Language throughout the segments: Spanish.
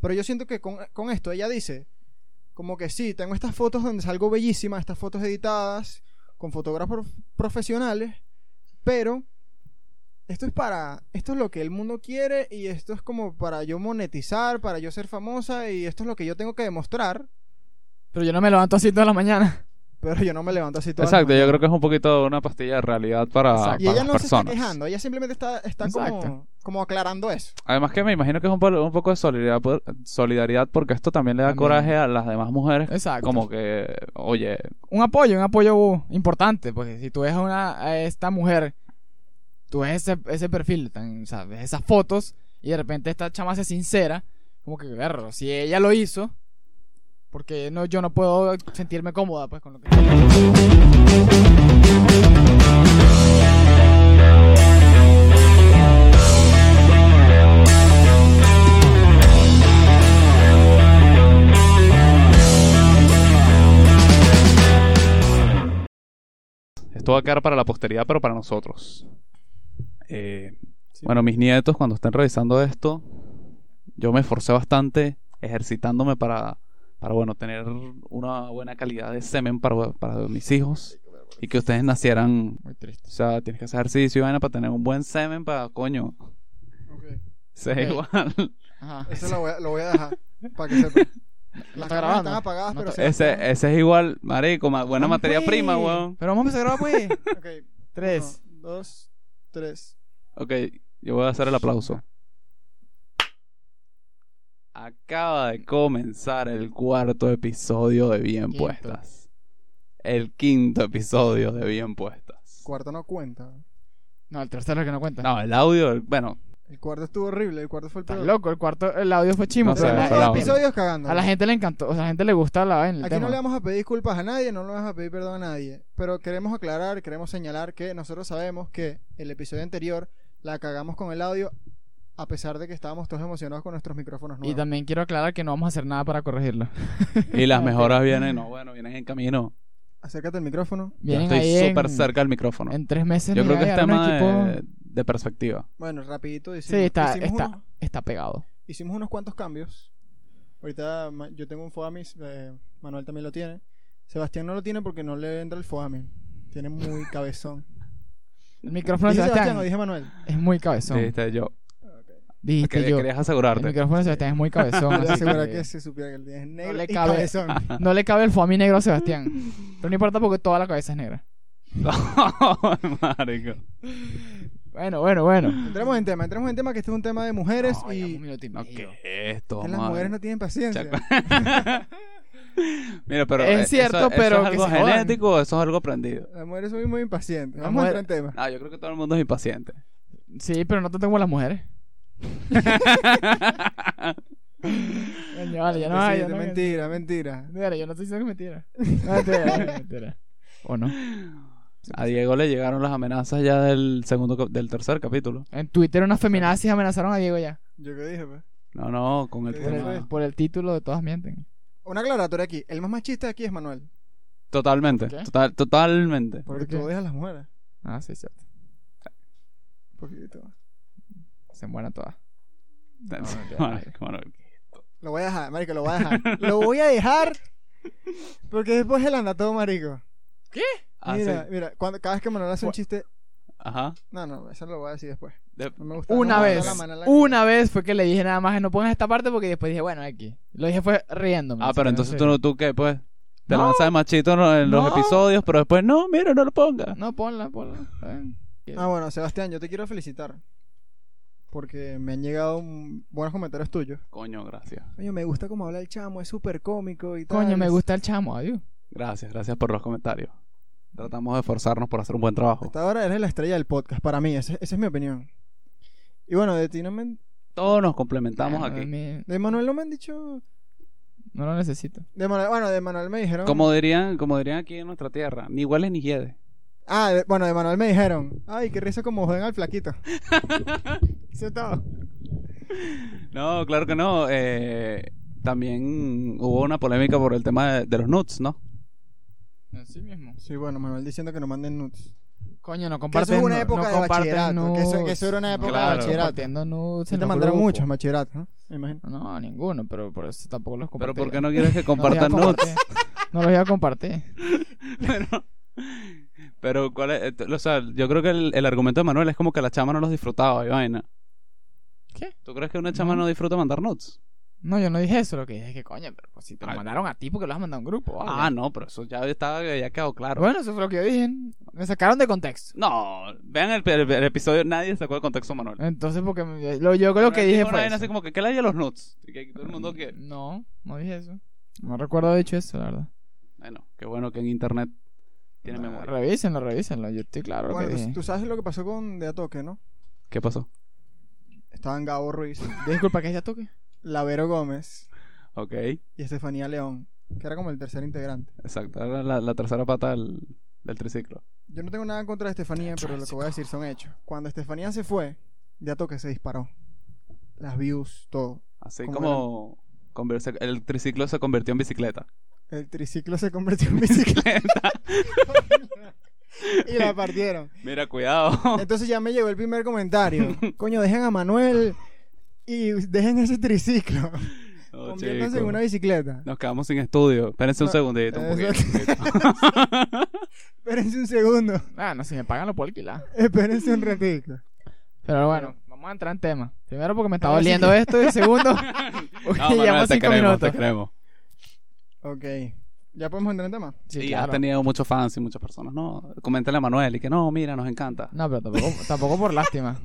Pero yo siento que con, esto ella dice, como que sí, tengo estas fotos donde salgo bellísima, estas fotos editadas, con fotógrafos profesionales, pero esto es para, esto es lo que el mundo quiere y esto es como para yo monetizar, para yo ser famosa y esto es lo que yo tengo que demostrar, Pero yo no me levanto así toda la mañana. Pero yo no me levanto así todo. Exacto, yo creo que es un poquito una pastilla de realidad para, Exacto. Y para ella las no se está quejando, ella simplemente está, está como, como aclarando eso. Además que me imagino que es un, un poco de solidaridad, solidaridad porque esto también le da También. coraje a las demás mujeres. Exacto. Como que, oye, un apoyo, un apoyo importante, porque si tú ves a, una, a esta mujer, tú ves ese, ese perfil, tan, o sea, ves esas fotos, y de repente esta chama se sincera, como que, verlo, si ella lo hizo, porque no, yo no puedo sentirme cómoda pues con lo que... esto va a quedar para la posteridad, pero para nosotros. Eh, Bueno, mis nietos, cuando estén revisando esto, yo me esforcé bastante ejercitándome para, para bueno, tener una buena calidad de semen para, para mis hijos y que ustedes nacieran. Muy triste. O sea, tienes que hacer ejercicio y vaina para tener un buen semen para, coño, Ok. igual. Ajá. Eso lo voy a, lo voy a dejar, para que sepan. ¿No Las está grabando? están apagadas, No pero está- Ese, ese es igual, marico, ma- buena Vamos, materia pues. prima, weón. Pero vamos a empezar a grabar, pues. Ok, Tres. uno, dos, tres. Ok, yo voy a hacer el aplauso. Acaba de comenzar el cuarto episodio de Bien Quinto. Puestas. El quinto episodio de Bien Puestas. Cuarto no cuenta. No, el tercero es el que no cuenta. No, el audio, el- bueno, El cuarto estuvo horrible, el cuarto fue el Estás peor. loco, el cuarto, el audio fue chimo. No pero sé, la- audio. episodios cagando. a la gente le encantó, o sea, a la gente le gusta la vaina, el Aquí tema. no le vamos a pedir disculpas a nadie, no le vamos a pedir perdón a nadie. Pero queremos aclarar, queremos señalar que nosotros sabemos que el episodio anterior la cagamos con el audio, a pesar de que estábamos todos emocionados con nuestros micrófonos Y nuevos. también quiero aclarar que no vamos a hacer nada para corregirlo. y las mejoras vienen, no, bueno, vienen en camino. Acércate al micrófono. Yo estoy súper cerca del micrófono. En tres meses Yo creo que es tema de, equipo- de perspectiva. Bueno, rapidito Sí, hicimos, está, hicimos, está, unos, está pegado. hicimos unos cuantos cambios. Ahorita yo tengo un Foamis, eh, Manuel también lo tiene. Sebastián no lo tiene porque no le entra el Foamis. Tiene muy cabezón. El micrófono de ¿Dije Sebastián Sebastián o dije Manuel? es muy cabezón. Dijiste yo. Dijiste yo. Querías El asegurarte. micrófono de Sebastián es muy cabezón. Quería así asegurar que que se supiera que el día es negro le y cabe. cabezón. No le cabe el foamy negro a Sebastián. Pero no importa porque toda la cabeza es negra. No, marico. Bueno, bueno, bueno. Entremos en tema, entremos en tema que este es un tema de mujeres No, un y minuto y No, medio. ¿qué es esto? que las mujeres no tienen paciencia. Mira, pero Es cierto, eso, pero ¿eso es que algo jodan. genético o eso es algo aprendido? Las mujeres son muy impacientes. Vamos a entrar en tema. Ah, yo creo que todo el mundo es impaciente. Sí, pero no tanto como las mujeres. Coño, vale, ya no hay. Sí, ya no hay. mentira, mentira. Mira, yo no estoy diciendo que mentira. No, mentira. ¿O no? A Diego le llegaron las amenazas ya del segundo del tercer capítulo. En Twitter unas feminazis amenazaron a Diego ya. Yo qué dije, pues. No, no, con el ¿Qué Por el, tema. por el título de Todas Mienten. Una aclaratoria aquí. El más machista aquí es Manuel. Totalmente, ¿Qué? total, totalmente. Porque qué? tú odias a las mujeres. Ah, sí, cierto. Un poquito. Se mueren todas. Lo voy a dejar, marico, lo voy a dejar. lo voy a dejar porque después él anda todo marico. ah, mira, sí. mira, cuando, cada vez que Manuel hace un chiste... Ajá. No, no, eso lo voy a decir después. De- No me gusta. Una no vez. gusta la mano en la- Una vez fue que le dije nada más que no pongas esta parte porque después dije, bueno, aquí. Lo dije fue riéndome. Ah, pero en entonces tú, no- tú qué, pues. Te No. lanzas de machito en los No. episodios, pero después, no, mira, no lo pongas. No, ponla, ponla. Ah, bueno, Sebastián, yo te quiero felicitar. Porque me han llegado buenos comentarios tuyos. Coño, gracias. Oye, me gusta cómo habla el chamo, es súper cómico y tal. Coño, me gusta el chamo, adiós. Gracias, gracias por los comentarios. Tratamos de esforzarnos por hacer un buen trabajo. Hasta ahora eres la estrella del podcast, para mí, esa es mi opinión. Y bueno, de ti no me... han- Todos nos complementamos aquí. De Manuel no me han dicho... No lo necesito. De Manuel, bueno, de Manuel me dijeron... Como dirían, como dirían aquí en nuestra tierra, ni hueles ni hiede. Ah, de- bueno, de Manuel me dijeron... Ay, qué risa como joden al flaquito. Eso es todo. No, claro que no. Eh, también hubo una polémica por el tema de, de los nuts, ¿no? Así mismo. Sí, bueno, Manuel diciendo que no manden nudes. Coño, no Que compartes eso es una época no de compartes bachillerato. Que eso, que eso era una época Claro. de bachillerato. Nudes Sí en te mandaron grupos. muchos bachillerato, ¿no? Me imagino. No, ninguno, pero por eso tampoco los compartí. Pero ¿por qué no quieres que No compartan nudes? No los iba a compartir. pero, pero ¿cuál es? O sea, yo creo que el, el argumento de Manuel es como que la chama no los disfrutaba y vaina. ¿Qué? ¿Tú crees que una chama No. no, disfruta mandar nudes? No, yo no dije eso. Lo que dije es que, coño, pero pues, si te lo Ay. mandaron a ti, porque lo has mandado a un grupo. Ah, no, pero eso ya estaba, ya quedado claro. Bueno, eso fue lo que yo dije. Me sacaron de contexto. No, vean el, el- el episodio, nadie sacó de contexto Manuel. Entonces, porque lo, yo creo que dije fue vaina eso. así como que, ¿qué le haya los nudes? Y que todo el mundo que... No, no dije eso. No recuerdo haber dicho eso, la verdad. Bueno, qué bueno que en internet tiene Ah, memoria. Revísenlo, revísenlo. Yo estoy claro Bueno, que tú, dije. tú sabes lo que pasó con De A Toque, ¿no? ¿Qué pasó? Estaban Gabo Ruiz, Disculpa, ¿qué ya toque? Lavero Gómez Ok, y Estefanía León, que era como el tercer integrante. exacto. Era la, la tercera pata del, del triciclo. Yo no tengo nada en contra de Estefanía, pero lo que voy a decir son hechos. Cuando Estefanía se fue, De A Toque se disparó. Las views, todo. Así Como como converse- el triciclo se convirtió en bicicleta. El triciclo se convirtió en bicicleta y la partieron. Mira, cuidado. Entonces ya me llegó el primer comentario. Coño, dejen a Manuel y dejen ese triciclo. Oh, Conviértanse en una bicicleta. Nos quedamos sin estudio. Espérense un No, segundito. Un. Espérense un segundo. Ah, no, si me pagan lo puedo alquilar. Espérense un ratito. Pero bueno, vamos a entrar en tema. Primero porque me está sí doliendo esto y segundo porque No, llevamos cinco queremos, minutos. te queremos. Ok. ¿Ya podemos entrar en tema? Sí, claro. has tenido muchos fans y muchas personas. No, coméntale a Manuel y que no, mira, nos encanta. No, pero tampoco, tampoco por lástima.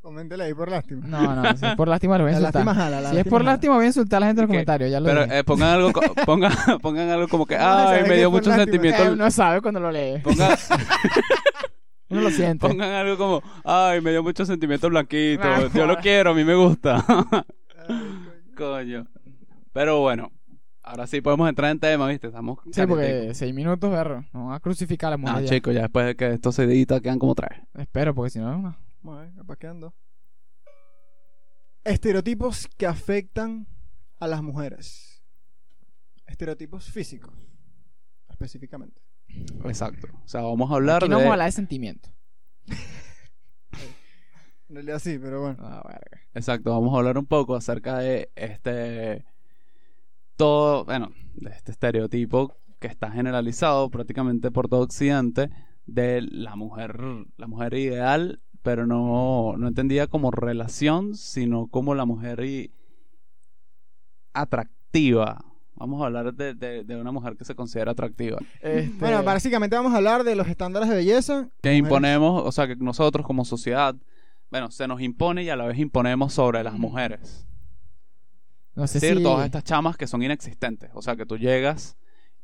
Coméntele ahí por lástima. No, no, si es por lástima lo voy a La insultar. lástima jala, la si es por jala. lástima voy a insultar a la gente en los comentarios, ya lo Pero eh, pongan algo, co- pongan, pongan algo como que, ¿Cómo vas a ay, me dio mucho lástima? sentimiento. Eh, uno sabe cuando lo lee. Pongan, Uno lo siente. pongan algo como, ay, me dio mucho sentimiento blanquito. Ah, Yo lo quiero, a mí me gusta. Ay, Coño. Pero bueno, ahora sí podemos entrar en tema, ¿viste? Estamos Sí, porque seis minutos, perro. Nos van a crucificar a la mujer. Ah, ya. chicos, ya después de que esto se edita quedan como tres. Espero, porque si no, no. Vamos a ver, capaz que ando. Estereotipos que afectan a las mujeres. Estereotipos físicos, específicamente. Exacto. O sea, vamos a hablar Aquí no de... vamos a hablar de sentimiento. En realidad sí, pero bueno. Ah, verga. Exacto, vamos a hablar un poco acerca de este... Todo, bueno, de este estereotipo que está generalizado prácticamente por todo Occidente de la mujer, la mujer ideal, pero no, no entendida como relación, sino como la mujer i- atractiva. Vamos a hablar de, de- de una mujer que se considera atractiva. Este, Bueno, básicamente vamos a hablar de los estándares de belleza. Que Mujeres- imponemos, o sea, que nosotros como sociedad, bueno, se nos impone y a la vez imponemos sobre las mujeres. No sé Es decir, si... todas estas chamas que son inexistentes. O sea, que tú llegas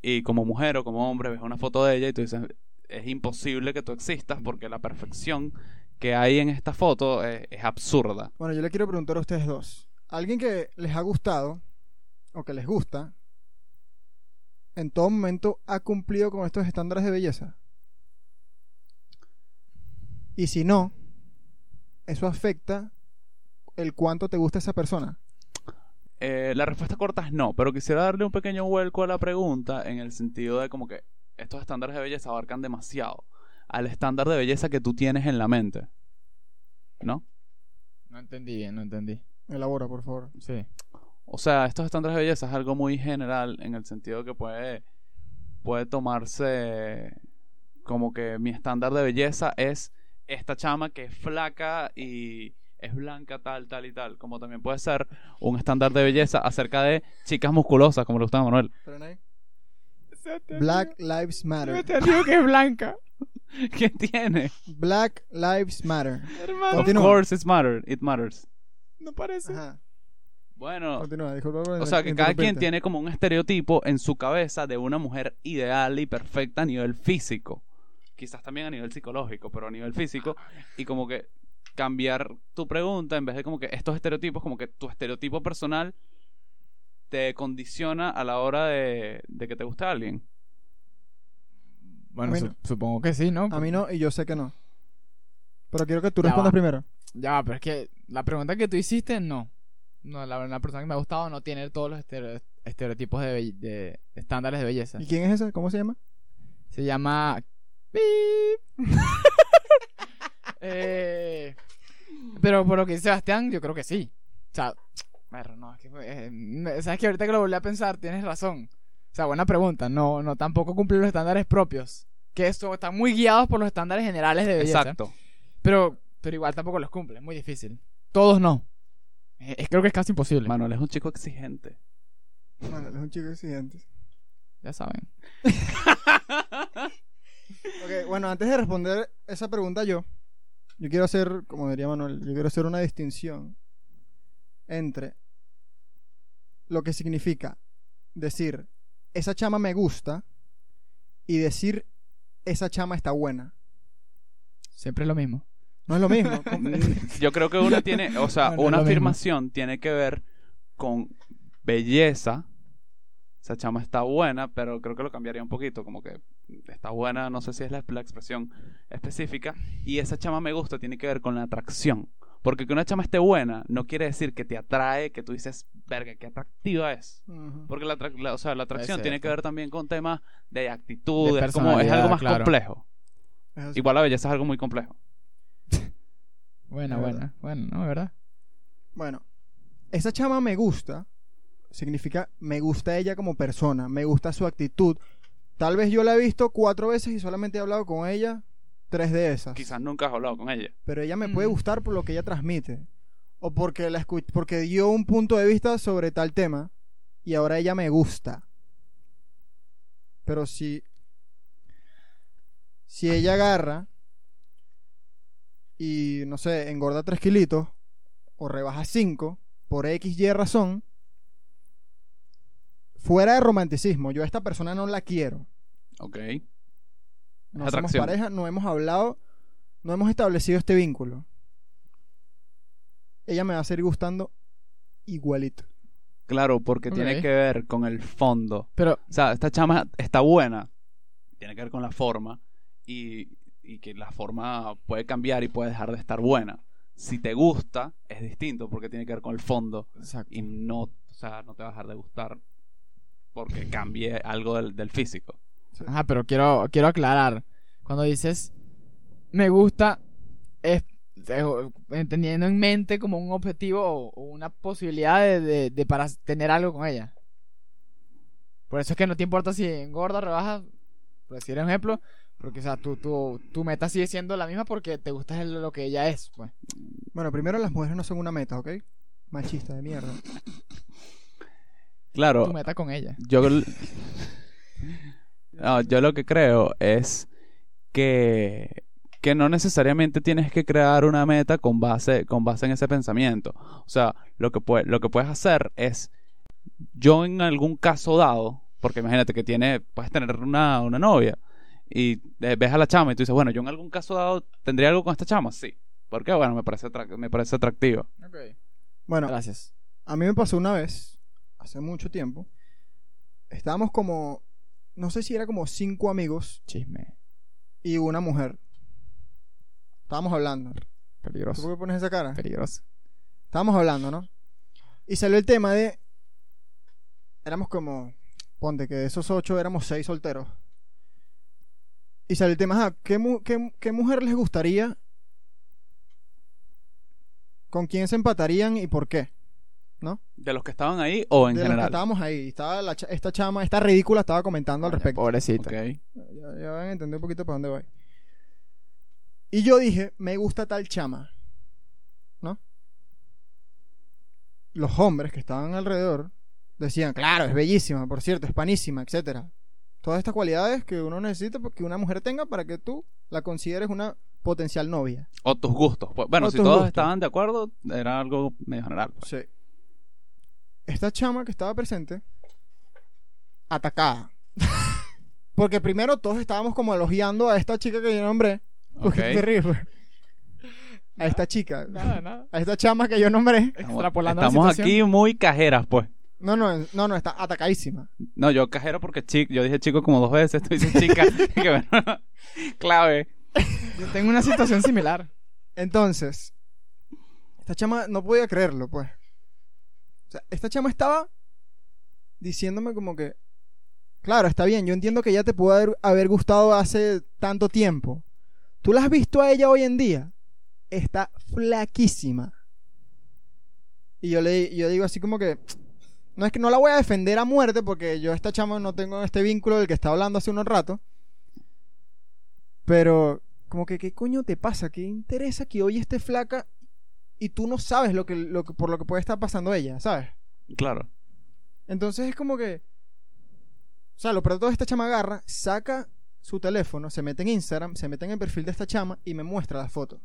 y como mujer o como hombre ves una foto de ella y tú dices, es imposible que tú existas porque la perfección que hay en esta foto es, es absurda. Bueno, yo le quiero preguntar a ustedes dos. ¿Alguien que les ha gustado o que les gusta en todo momento ha cumplido con estos estándares de belleza? Y si no, eso afecta el cuánto te gusta esa persona. Eh, la respuesta corta es no, pero quisiera darle un pequeño vuelco a la pregunta en el sentido de como que estos estándares de belleza abarcan demasiado al estándar de belleza que tú tienes en la mente. ¿No? No entendí bien, no entendí. Elabora, por favor. Sí. O sea, estos estándares de belleza es algo muy general en el sentido que puede, puede tomarse como que mi estándar de belleza es esta chama que es flaca y es blanca, tal, tal y tal. Como también puede ser un estándar de belleza acerca de chicas musculosas, como le gusta a Manuel. Black Lives Matter. te digo que es blanca. ¿Qué tiene? Black Lives Matter. Hermano, Of Continúa. course it matters. It matters. no parece. Ajá. Bueno, Continúa, disculpa por O sea, que cada quien tiene como un estereotipo en su cabeza de una mujer ideal y perfecta a nivel físico. Quizás también a nivel psicológico, pero a nivel físico. Y como que cambiar tu pregunta en vez de como que estos estereotipos, como que tu estereotipo personal te condiciona a la hora de, de que te guste alguien. Bueno, A mí su- no. supongo que sí, ¿no? A mí no, y yo sé que no. Pero quiero que tú Ya respondas va. primero. Ya, va, pero es que la pregunta que tú hiciste, no. No, la, la persona que me ha gustado no tiene todos los estereo- estereotipos de, be- de estándares de belleza. ¿Y quién es esa? ¿Cómo se llama? Se llama Pip. Eh, pero por lo que dice Sebastián, yo creo que sí. O sea, bueno, no, es que, eh, sabes que ahorita que lo volví a pensar, tienes razón. O sea, buena pregunta. No, no tampoco cumple los estándares propios. Que esto están muy guiados por los estándares generales de belleza. Exacto. Pero, pero igual tampoco los cumple, es muy difícil. Todos no. Eh, es- creo que es casi imposible. Manuel es un chico exigente. Él es un chico exigente. Ya saben. Ok, bueno, antes de responder esa pregunta yo, yo quiero hacer, como diría Manuel, yo quiero hacer una distinción entre lo que significa decir esa chama me gusta y decir esa chama está buena. Siempre es lo mismo. No es lo mismo. Yo creo que una tiene, o sea, No, no es una mismo. afirmación tiene que ver con belleza. Esa chama está buena, pero creo que lo cambiaría un poquito, como que está buena, no sé si es la, la expresión específica. Y esa chama me gusta tiene que ver con la atracción. Porque que una chama esté buena no quiere decir que te atrae, que tú dices, verga, qué atractiva es. Porque la, o sea, la atracción tiene que ver también con temas de actitud, De es, como, es algo más claro. complejo. Igual la belleza es algo muy complejo. Buena, buena. Bueno, ¿no? ¿Verdad? Bueno, esa chama me gusta significa me gusta ella como persona, me gusta su actitud. Tal vez yo la he visto cuatro veces y solamente he hablado con ella tres de esas. Quizás nunca has hablado con ella. pero ella me puede Mm. gustar por lo que ella transmite o porque la escu- porque dio un punto de vista sobre tal tema y ahora ella me gusta pero si si ella agarra y no sé engorda tres kilitos o rebaja cinco por x y razón fuera de romanticismo yo a esta persona no la quiero Ok. no somos pareja, no hemos hablado, no hemos establecido este vínculo. Ella me va a seguir gustando igualito. Claro, porque tiene que ver con el fondo. Pero, O sea, esta chama está buena. Tiene que ver con la forma. Y, y que la forma puede cambiar y puede dejar de estar buena. Si te gusta, es distinto porque tiene que ver con el fondo. exacto. Y no, o sea, no te va a dejar de gustar porque cambie algo del, del físico. Ajá, pero quiero, quiero aclarar. Cuando dices me gusta, es eh, teniendo en mente como un objetivo o, o una posibilidad de, de- de para tener algo con ella. Por eso es que no te importa si engorda, rebaja, por decir un ejemplo, porque o sea, tu, tu, tu meta sigue siendo la misma porque te gusta el- lo que ella es. Pues. Bueno, primero las mujeres no son una meta, ¿ok? Machista de mierda. Claro, Tu meta con ella. yo, no, yo lo que creo es que, que no necesariamente tienes que crear una meta con base, con base en ese pensamiento. O sea, lo que, pue- lo que puedes hacer es, yo en algún caso dado, porque imagínate que tiene, puedes tener una, una novia y eh, ves a la chama y tú dices, bueno, yo en algún caso dado tendría algo con esta chama, sí. Porque bueno, me parece, me parece atractiva. Bueno, Gracias. a mí me pasó una vez, hace mucho tiempo. Estábamos como, no sé si era como cinco amigos Chisme. y una mujer. Estábamos hablando. ¿Tú Peligroso. por qué pones esa cara? Peligroso. Estábamos hablando, ¿no? Y salió el tema de. Éramos como. Ponte que de esos ocho éramos seis solteros. Y salió el tema, ¿qué, mu- qué- qué mujer les gustaría? ¿Con quién se empatarían y por qué? ¿De los que estaban ahí o en de los que general? estábamos ahí. Estaba la cha- esta chama, esta ridícula, estaba comentando al respecto. Pobrecita. Ok. Ya, ya van a entender un poquito para dónde voy. Y yo dije, me gusta tal chama. ¿No? Los hombres que estaban alrededor decían, claro, es bellísima, por cierto, es panísima, etcétera. Todas estas cualidades que uno necesita que una mujer tenga para que tú la consideres una potencial novia. O tus gustos. Pues, Bueno, O si todos gustos. estaban de acuerdo, era algo medio general. pues. Sí. Esta chama que estaba presente, atacada. Porque primero todos estábamos como elogiando a esta chica que yo nombré. ¿Por qué Ok. te ríes, güey? A esta chica. Nada, nada. A esta chama que yo nombré. Estamos, Extrapolando la estamos situación. aquí muy cajeras, pues. No, no, no, no, está atacadísima. No, yo cajero porque chico, yo dije chico como dos veces, tú dices chica. que bueno, clave. Yo tengo una situación similar. Entonces, esta chama no podía creerlo, pues. O sea, esta chama estaba diciéndome como que, Claro, está bien. Yo entiendo que ya te pudo haber, gustado hace tanto tiempo. ¿Tú la has visto a ella hoy en día? Está flaquísima. Y yo le digo así como que. No es que no la voy a defender a muerte porque yo a esta chama no tengo este vínculo del que estaba hablando hace unos rato. Pero, como que, ¿qué coño te pasa? ¿Qué interesa que hoy esté flaca y tú no sabes lo que, lo que, por lo que puede estar pasando ella, ¿sabes? Claro. Entonces es como que. O sea, lo peor de todo, esta chama agarra, saca su teléfono, se mete en Instagram, se mete en el perfil de esta chama y me muestra la foto.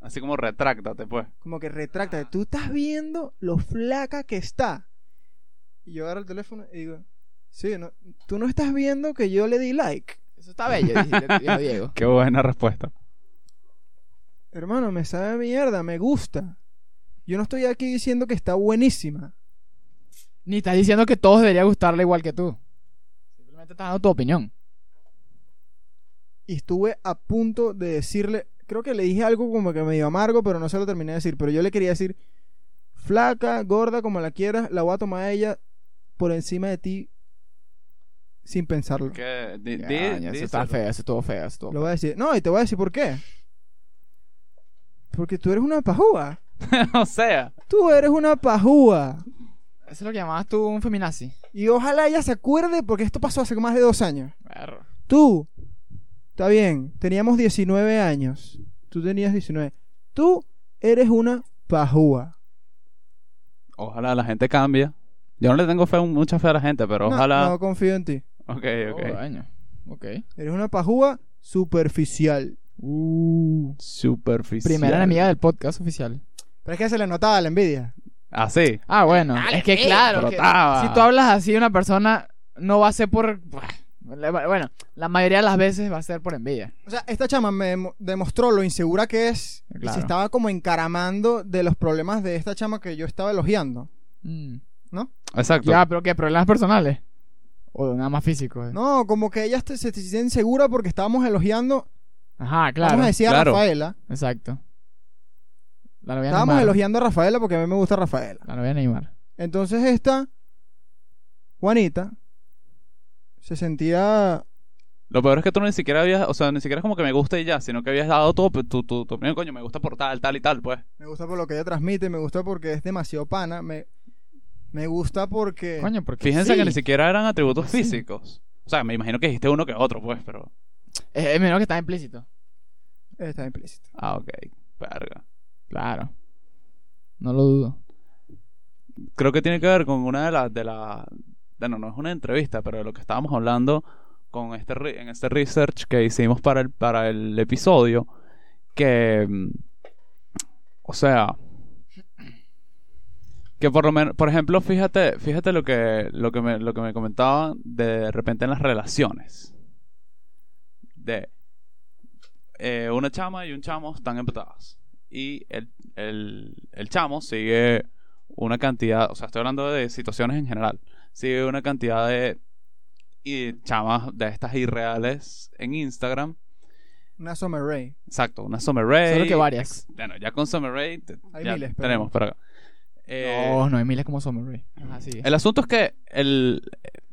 Así como retráctate, pues. Como que retracta. Tú estás viendo lo flaca que está. Y yo agarro el teléfono y digo, sí, no, tú no estás viendo que yo le di like. Eso está bello, dijiste- Diego. Qué buena respuesta. Hermano, me sabe mierda, me gusta. Yo no estoy aquí diciendo que está buenísima. Ni estás diciendo que todos deberían gustarle igual que tú. Simplemente estás dando tu opinión. Y estuve a punto de decirle, creo que le dije algo como que medio amargo, pero no se lo terminé de decir. Pero yo le quería decir, flaca, gorda, como la quieras, la voy a tomar a ella por encima de ti sin pensarlo. Que, Ya, ya, eso está feo, eso estuvo feo, eso estuvo Lo voy a decir. No, y te voy a decir por qué. Porque tú eres una pajúa. o sea, Tú eres una pajúa. Eso es lo que llamabas tú un feminazi. Y ojalá ella se acuerde porque esto pasó hace más de dos años. Tú, está bien, teníamos 19 años. Tú tenías 19. Tú eres una pajúa. ojalá la gente cambie. Yo no le tengo fe, mucha fe a la gente, pero No, ojalá. No confío en ti. Ok, ok. Oh. Ok. Eres una pajúa superficial. Uh, Superficial. primera enemiga del podcast oficial. Pero es que se le notaba la envidia. Ah, sí. Ah, bueno. es que claro. que si tú hablas así de una persona, no va a ser por. Bueno, la mayoría de las veces va a ser por envidia. O sea, esta chama me demo- demostró lo insegura que es. Y se estaba como encaramando de los problemas de esta chama que yo estaba elogiando. Mm. Exacto. Ya, pero ¿qué? ¿Problemas personales? O nada más físicos. No, como que ella se, se siente insegura porque estábamos elogiando. Ajá, claro. Vamos a decir a claro. Rafaela. Exacto. La novia de Estábamos Neymar. elogiando a Rafaela porque a mí me gusta Rafaela. La novia de Neymar. Entonces esta, Juanita, se sentía... Lo peor es que tú ni siquiera habías, o sea, ni siquiera es como que me gusta y ya, sino que habías dado todo tu, tu, tu coño, me gusta por tal, tal y tal, pues. Me gusta por lo que ella transmite, me gusta porque es demasiado pana, me, me gusta porque... Coño, porque Fíjense sí. que ni siquiera eran atributos Sí. físicos. O sea, me imagino que dijiste uno que otro, pues, pero. Es, es menos que está implícito. Está implícito. Ah, ok. Verga. Claro. No lo dudo. Creo que tiene que ver con una de las. De la, bueno, no es una entrevista, pero de lo que estábamos hablando con este re- en este research que hicimos para el, para el episodio. Que. mm, O sea. Que por lo menos, por ejemplo, fíjate, fíjate lo que, lo que me, lo que me comentaban de repente en las relaciones. De eh, una chama y un chamo están empatados. Y el, el, el chamo sigue una cantidad, o sea, estoy hablando de situaciones en general. Sigue una cantidad de y chamas de estas irreales en Instagram. Una Summer Rae. Exacto, una Summer Rae. Solo que varias. Bueno, ya con Summer Rae te- Hay ya miles, pero- tenemos para acá. Eh, no, no hay miles como Summer. Así es. el asunto es que el,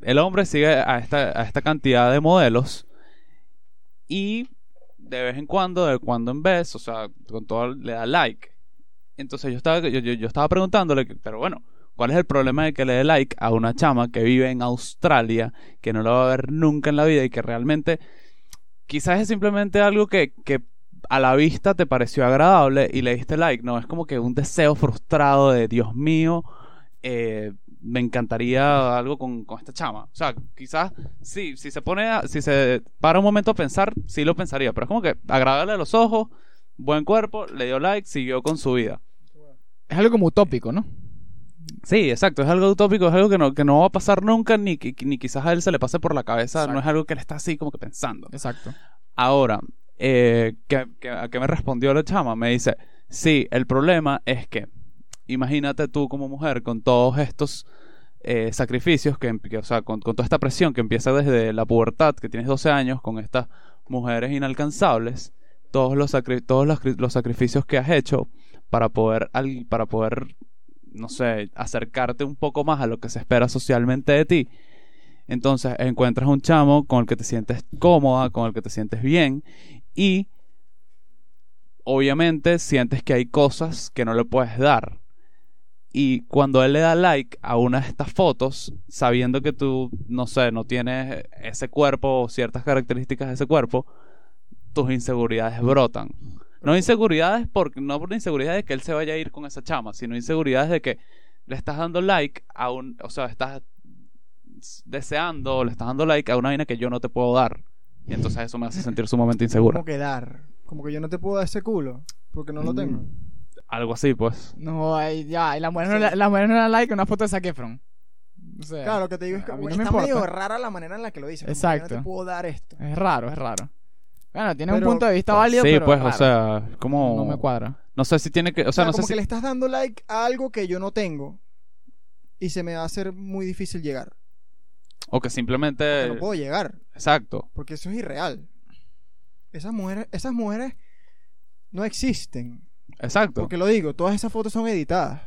el hombre sigue a esta, a esta cantidad de modelos y de vez en cuando, de cuando en vez, o sea, con todo le da like. Entonces yo estaba, yo, yo- estaba preguntándole, pero bueno, ¿cuál es el problema de que le dé like a una chama que vive en Australia, que no la va a ver nunca en la vida y que realmente quizás es simplemente algo que, que a la vista te pareció agradable y le diste like? No, es como que un deseo frustrado de Dios mío, eh, me encantaría algo con, con esta chama. O sea, quizás sí, si se pone, a- si se para un momento a pensar, sí lo pensaría, pero es como que agradable a los ojos, buen cuerpo, le dio like, siguió con su vida. Es algo como utópico, ¿no? Sí, exacto, es algo utópico, es algo que no, que no va a pasar nunca, ni, que- ni quizás a él se le pase por la cabeza, Exacto. no es algo que él está así como que pensando. Exacto. Ahora, eh, ¿qué- qué- ¿a qué me respondió la chama? Me dice, sí, el problema es que, imagínate tú como mujer con todos estos eh, sacrificios, que, o sea, con, con toda esta presión que empieza desde la pubertad, que tienes 12 años, con estas mujeres inalcanzables, todos los, sacri- todos los, los sacrificios que has hecho para poder, al- para poder, no sé, acercarte un poco más a lo que se espera socialmente de ti. Entonces encuentras un chamo con el que te sientes cómoda, con el que te sientes bien y obviamente sientes que hay cosas que no le puedes dar. Y cuando él le da like a una de estas fotos, sabiendo que tú, no sé, no tienes ese cuerpo o ciertas características de ese cuerpo, tus inseguridades brotan. No inseguridades porque no por inseguridad de que él se vaya a ir con esa chama, sino inseguridades de que le estás dando like a un, o sea, estás deseando, le estás dando like a una vaina que yo no te puedo dar. Y entonces eso me hace sentir sumamente insegura. Como que dar. Como que yo no te puedo dar ese culo. Porque no lo tengo. Algo así, pues. No, ahí ya, y la mujer, no, le- la mujer no le da like a una foto de Zac Efron. O sea, Claro, lo que te digo es que a mí no me está medio rara la manera en la que lo dice. como que Exacto. Yo no te puedo dar esto. Es raro, es raro. Bueno, tiene Pero- un punto de vista válido, sí, pero pues, raro. o sea, como... No me cuadra. No sé si tiene que... O O sea, sea, no como sé que si... le estás dando like a algo que yo no tengo. Y se me va a hacer muy difícil llegar. O que simplemente... No puedo llegar. Exacto. Porque eso es irreal. Esas mujeres, esas mujeres no existen. Exacto. Porque lo digo, todas esas fotos son editadas.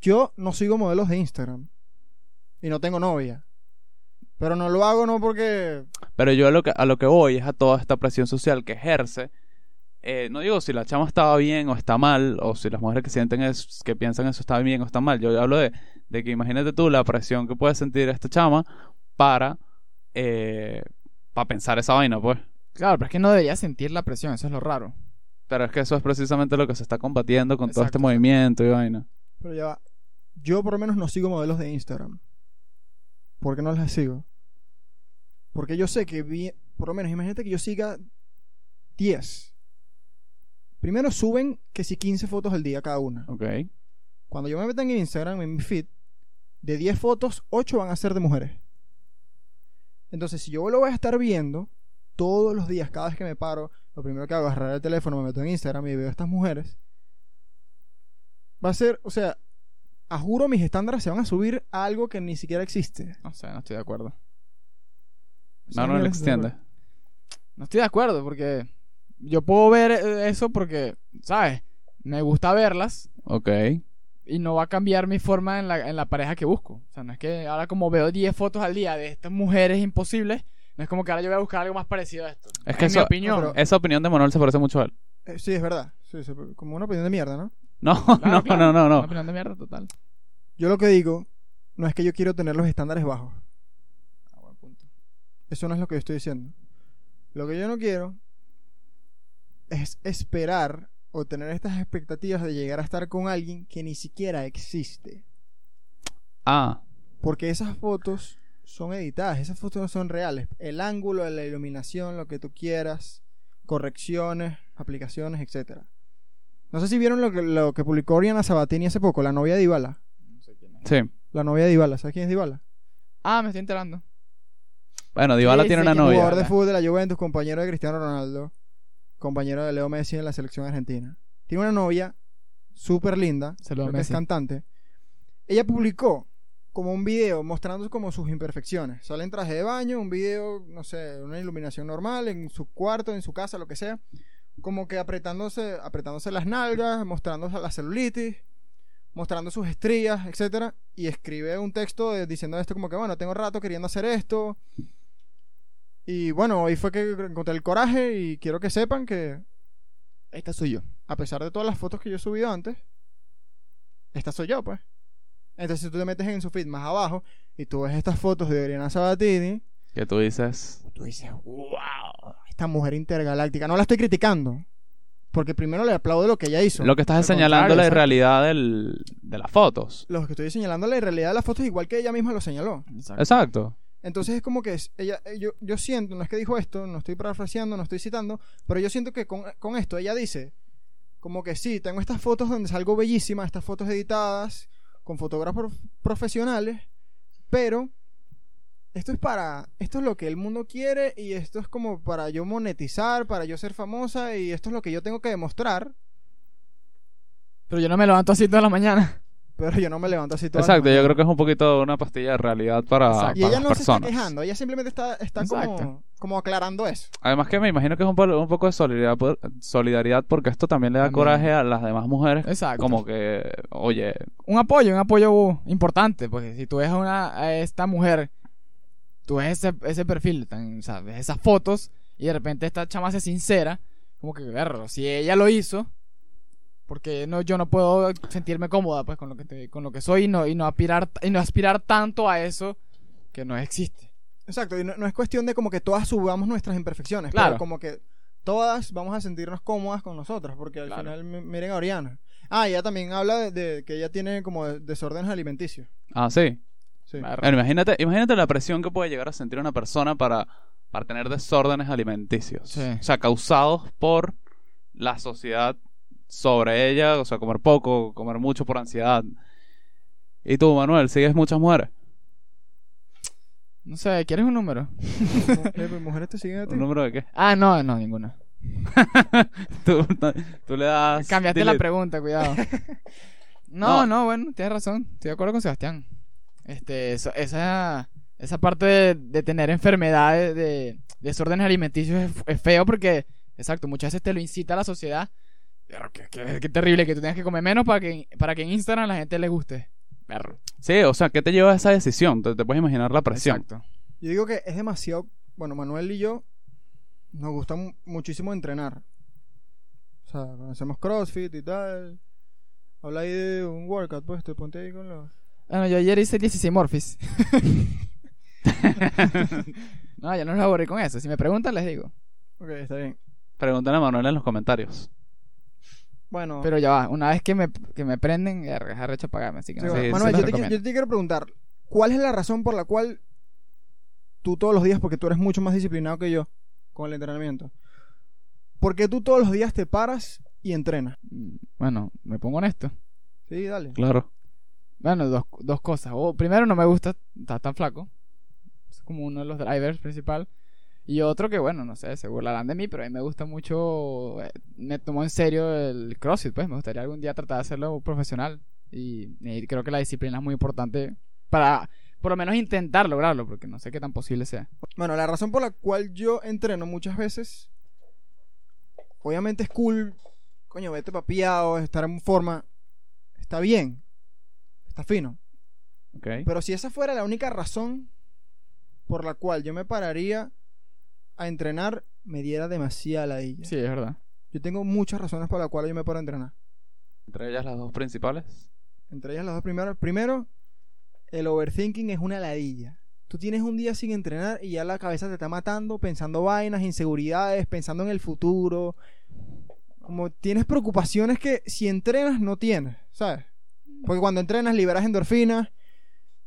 Yo no sigo modelos de Instagram. Y no tengo novia. Pero no lo hago no porque... Pero yo a lo que, a lo que voy es a toda esta presión social que ejerce. Eh, no digo si la chama estaba bien o está mal, o si las mujeres que sienten es, que piensan eso está bien o está mal. Yo hablo de, de que imagínate tú la presión que puede sentir esta chama para, eh, para pensar esa vaina, pues. Claro, pero es que no debería sentir la presión, eso es lo raro. Pero es que eso es precisamente lo que se está combatiendo con todo este movimiento y vaina. Pero ya va. Yo por lo menos no sigo modelos de Instagram. ¿Por qué no las sigo? Porque yo sé que vi... Por lo menos imagínate que yo siga 10. Primero suben que si 15 fotos al día cada una. Ok. Cuando yo me meta en Instagram, en mi feed, de 10 fotos, 8 van a ser de mujeres. Entonces, si yo lo voy a estar viendo todos los días, cada vez que me paro, lo primero que hago es agarrar el teléfono, me meto en Instagram y veo a estas mujeres. Va a ser, o sea, a juro mis estándares se van a subir a algo que ni siquiera existe. No sé, no estoy de acuerdo. No, no le extiende. No estoy de acuerdo porque yo puedo ver eh, eso porque, ¿sabes? Me gusta verlas Ok. y no va a cambiar mi forma en la, en la pareja que busco. O sea, no es que ahora como veo 10 fotos al día de estas mujeres imposibles, no es como que ahora yo voy a buscar algo más parecido a esto. Es que en mi eso- opinión. No, pero- Esa opinión de Manuel se parece mucho a él. Eh, sí, es verdad. Sí, sí, como una opinión de mierda, ¿no? No, Claro, no, claro, no, no, Una no. opinión de mierda total. Yo lo que digo no es que yo quiero tener los estándares bajos. Ah, buen punto. Eso no es lo que yo estoy diciendo. Lo que yo no quiero es esperar o tener estas expectativas de llegar a estar con alguien que ni siquiera existe. Ah, Porque esas fotos son editadas, esas fotos no son reales. El ángulo, la iluminación, lo que tú quieras, correcciones, aplicaciones, etcétera. No sé si vieron lo que, lo que publicó Oriana Sabatini hace poco, la novia de Ibala. No sé quién es. sí. La novia de Ibala, ¿sabes quién es Dybala? Ah, me estoy enterando. Bueno, Dybala Sí, tiene sí, una novia. Jugador de fútbol de la Juventus, compañero de Cristiano Ronaldo, compañero de Leo Messi en la selección argentina. Tiene una novia súper linda, Saludos, creo que es cantante. Ella publicó como un video mostrando como sus imperfecciones. Sale en traje de baño, un video, no sé, una iluminación normal en su cuarto, en su casa, lo que sea. Como que apretándose, apretándose las nalgas, mostrando la celulitis, mostrando sus estrías, etcétera, y escribe un texto diciendo esto como que bueno, tengo rato queriendo hacer esto. Y bueno, hoy fue que encontré el coraje y quiero que sepan que Esta soy yo. a pesar de todas las fotos que yo he subido antes, esta soy yo, pues. Entonces, si tú te metes en su feed más abajo y tú ves estas fotos de Oriana Sabatini, Que tú dices. tú dices, wow, esta mujer intergaláctica. No la estoy criticando, porque primero le aplaudo lo que ella hizo. Lo que estás Al señalando la realidad del, de las fotos. Lo que estoy señalando la realidad de las fotos, igual que ella misma lo señaló. Exacto. Exacto. Entonces es como que es- ella, eh, yo, yo siento, no es que dijo esto, no estoy parafraseando, no estoy citando, pero yo siento que con, con esto ella dice, como que sí, tengo estas fotos donde salgo bellísima, estas fotos editadas, con fotógrafos profesionales, pero esto es para, esto es lo que el mundo quiere y esto es como para yo monetizar, para yo ser famosa y esto es lo que yo tengo que demostrar, Pero yo no me levanto así toda la mañana. Pero yo no me levanto así todo. Exacto, yo creo que es un poquito una pastilla de realidad para, Exacto. Y para ella las no se está quejando, ella simplemente está, está como, como aclarando eso. Además que me imagino que es un, un poco de solidaridad, por- solidaridad porque esto también le da También. coraje a las demás mujeres. Exacto. Como que, oye, un apoyo, un apoyo importante, porque si tú ves a, una, a esta mujer tú ves ese, ese perfil, tan, o sea, ves esas fotos y de repente esta chama se sincera, como que, verlo, si ella lo hizo, porque no, yo no puedo sentirme cómoda pues con lo que te- con lo que soy y no, y no aspirar y no aspirar tanto a eso que no existe. Exacto, y no, no es cuestión de como que todas subamos nuestras imperfecciones, Claro. pero como que todas vamos a sentirnos cómodas con nosotras, porque al Claro. final mi- miren a Oriana. Ah, ella también habla de, de que ella tiene como de- desórdenes alimenticios. Ah, sí. Sí. Bueno, imagínate, imagínate la presión que puede llegar a sentir una persona para, para tener desórdenes alimenticios. Sí. O sea, causados por la sociedad sobre ella, o sea, comer poco, comer mucho por ansiedad. ¿Y tú, Manuel, sigues muchas mujeres? No sé, ¿quieres un número? Eh, ¿Mujeres te siguen a ti? ¿Un número de qué? Ah, no, no, ninguna. tú, tú le das... Cambiaste la pregunta, cuidado. No, No. no, bueno, tienes razón. Estoy de acuerdo con Sebastián. Este, eso- esa, esa parte de, de tener enfermedades, de, desórdenes alimenticios es, es feo porque, exacto, muchas veces te lo incita la sociedad. Pero qué, qué- qué terrible que tú tengas que comer menos para que, para que en Instagram la gente le guste. Perro. Sí, o sea, ¿qué te lleva a esa decisión? Te, te puedes imaginar la presión. Exacto. Yo digo que es demasiado. Bueno, Manuel y yo nos gusta mu- muchísimo entrenar. O sea, cuando hacemos crossfit y tal. Habla ahí de un workout, pues te ponte ahí con los. Bueno, yo ayer hice 16 morphis. no, yo no los aburrí con eso. Si me preguntan, les digo. Ok, está bien. Pregúntale a Manuel en los comentarios. Bueno, Pero ya va, una vez que me, que me prenden, ya es arrecho pagarme, así que sí, no sé. Manuel, te, yo te quiero preguntar: ¿cuál es la razón por la cual tú todos los días, porque tú eres mucho más disciplinado que yo con el entrenamiento, ¿por qué tú todos los días te paras y entrenas? Mm, Bueno, me pongo honesto. Sí, dale. Claro. Bueno, dos, dos cosas. O, primero, no me gusta estar tan flaco. Es como uno de los drivers principal. Y otro que, bueno, no sé, se burlarán de mí, pero a mí me gusta mucho. eh, me tomo en serio el CrossFit, pues. Me gustaría algún día tratar de hacerlo profesional. Y, y creo que la disciplina es muy importante para, por lo menos, intentar lograrlo, porque no sé qué tan posible sea. Bueno, la razón por la cual yo entreno muchas veces, obviamente es cool, coño, vete papiado, estar en forma, está bien, está fino. Ok. Pero si esa fuera la única razón por la cual yo me pararía a entrenar, me diera demasiada ladilla. Sí, es verdad. Yo tengo muchas razones por las cuales yo me paro a entrenar. Entre ellas las dos principales. Entre ellas las dos primeras. Primero, el overthinking es una ladilla. Tú tienes un día sin entrenar y ya la cabeza te está matando pensando vainas, inseguridades, pensando en el futuro. Como tienes preocupaciones que si entrenas no tienes, ¿sabes? Porque cuando entrenas liberas endorfinas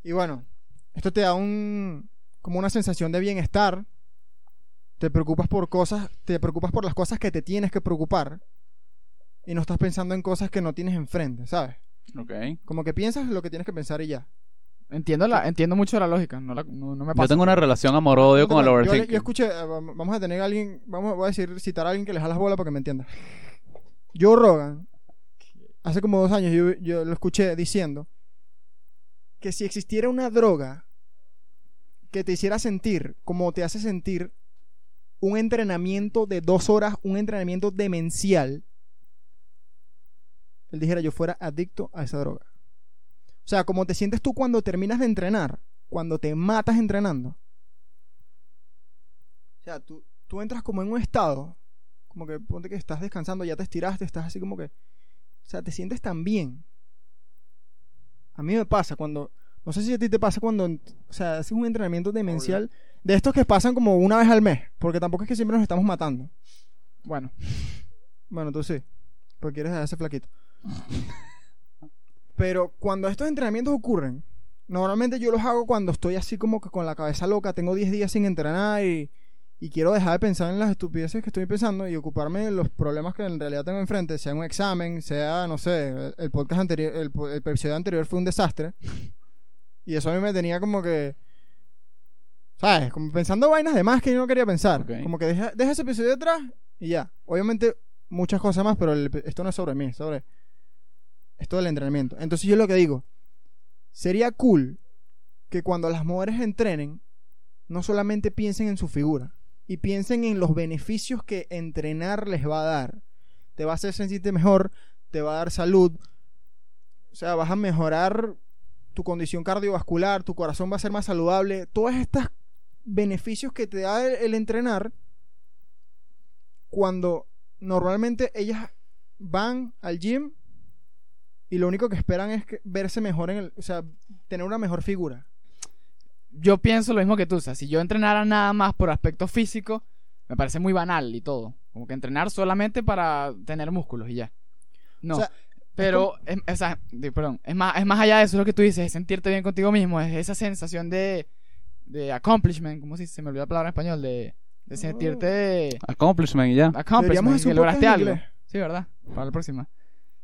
y bueno, esto te da un como una sensación de bienestar. Te preocupas por cosas, te preocupas por las cosas que te tienes que preocupar y no estás pensando en cosas que no tienes enfrente, ¿sabes? Ok. Como que piensas lo que tienes que pensar y ya. Entiendo, la, entiendo mucho la lógica. No, la- no, no me pasa. Yo tengo una relación amor-odio con el overthinking. yo escuché, vam- vamos a tener a alguien, vamos, voy a decir, citar a alguien que les jala las bolas para que me entienda. Joe Rogan, hace como dos años yo, yo lo escuché diciendo que si existiera una droga que te hiciera sentir como te hace sentir un entrenamiento de dos horas, un entrenamiento demencial, él dijera yo fuera adicto a esa droga. O sea, como te sientes tú cuando terminas de entrenar, cuando te matas entrenando. O sea, tú, tú entras como en un estado, como que ponte que estás descansando, ya te estiraste, estás así como que... O sea, te sientes tan bien. A mí me pasa cuando... No sé si a ti te pasa cuando... O sea, haces un entrenamiento demencial de estos que pasan como una vez al mes, porque tampoco es que siempre nos estamos matando. Bueno, Bueno, tú sí, porque quieres dejar ese flaquito. Pero cuando estos entrenamientos ocurren, normalmente yo los hago cuando estoy así como que con la cabeza loca, tengo 10 días sin entrenar y, y quiero dejar de pensar en las estupideces que estoy pensando y ocuparme de los problemas que en realidad tengo enfrente, sea un examen, sea, no sé, el, podcast anterior, el, el episodio anterior fue un desastre. Y eso a mí me tenía como que... ¿Sabes? Como pensando vainas de más que yo no quería pensar. Como que deja, deja ese episodio atrás y ya. Obviamente muchas cosas más, pero el- esto no es sobre mí, es sobre esto del entrenamiento. Entonces yo lo que digo, sería cool que cuando las mujeres entrenen, no solamente piensen en su figura, y piensen en los beneficios que entrenar les va a dar. Te va a hacer sentirte mejor, te va a dar salud, o sea, vas a mejorar tu condición cardiovascular, tu corazón va a ser más saludable, todas estas beneficios que te da el, el entrenar cuando normalmente ellas van al gym y lo único que esperan es que- verse mejor en el, o sea, tener una mejor figura. Yo pienso lo mismo que tú. O sea, si yo entrenara nada más por aspecto físico, me parece muy banal y todo. Como que entrenar solamente para tener músculos y ya. No. O sea, pero, es, o sea, di- perdón, es más, es más allá de eso lo que tú dices, es sentirte bien contigo mismo, es esa sensación de, de accomplishment, ¿cómo se dice? Se me olvidó la palabra en español, de, de sentirte Accomplishment y ya. Accomplishment, que lograste algo. inglés. Sí, ¿verdad? Para la próxima.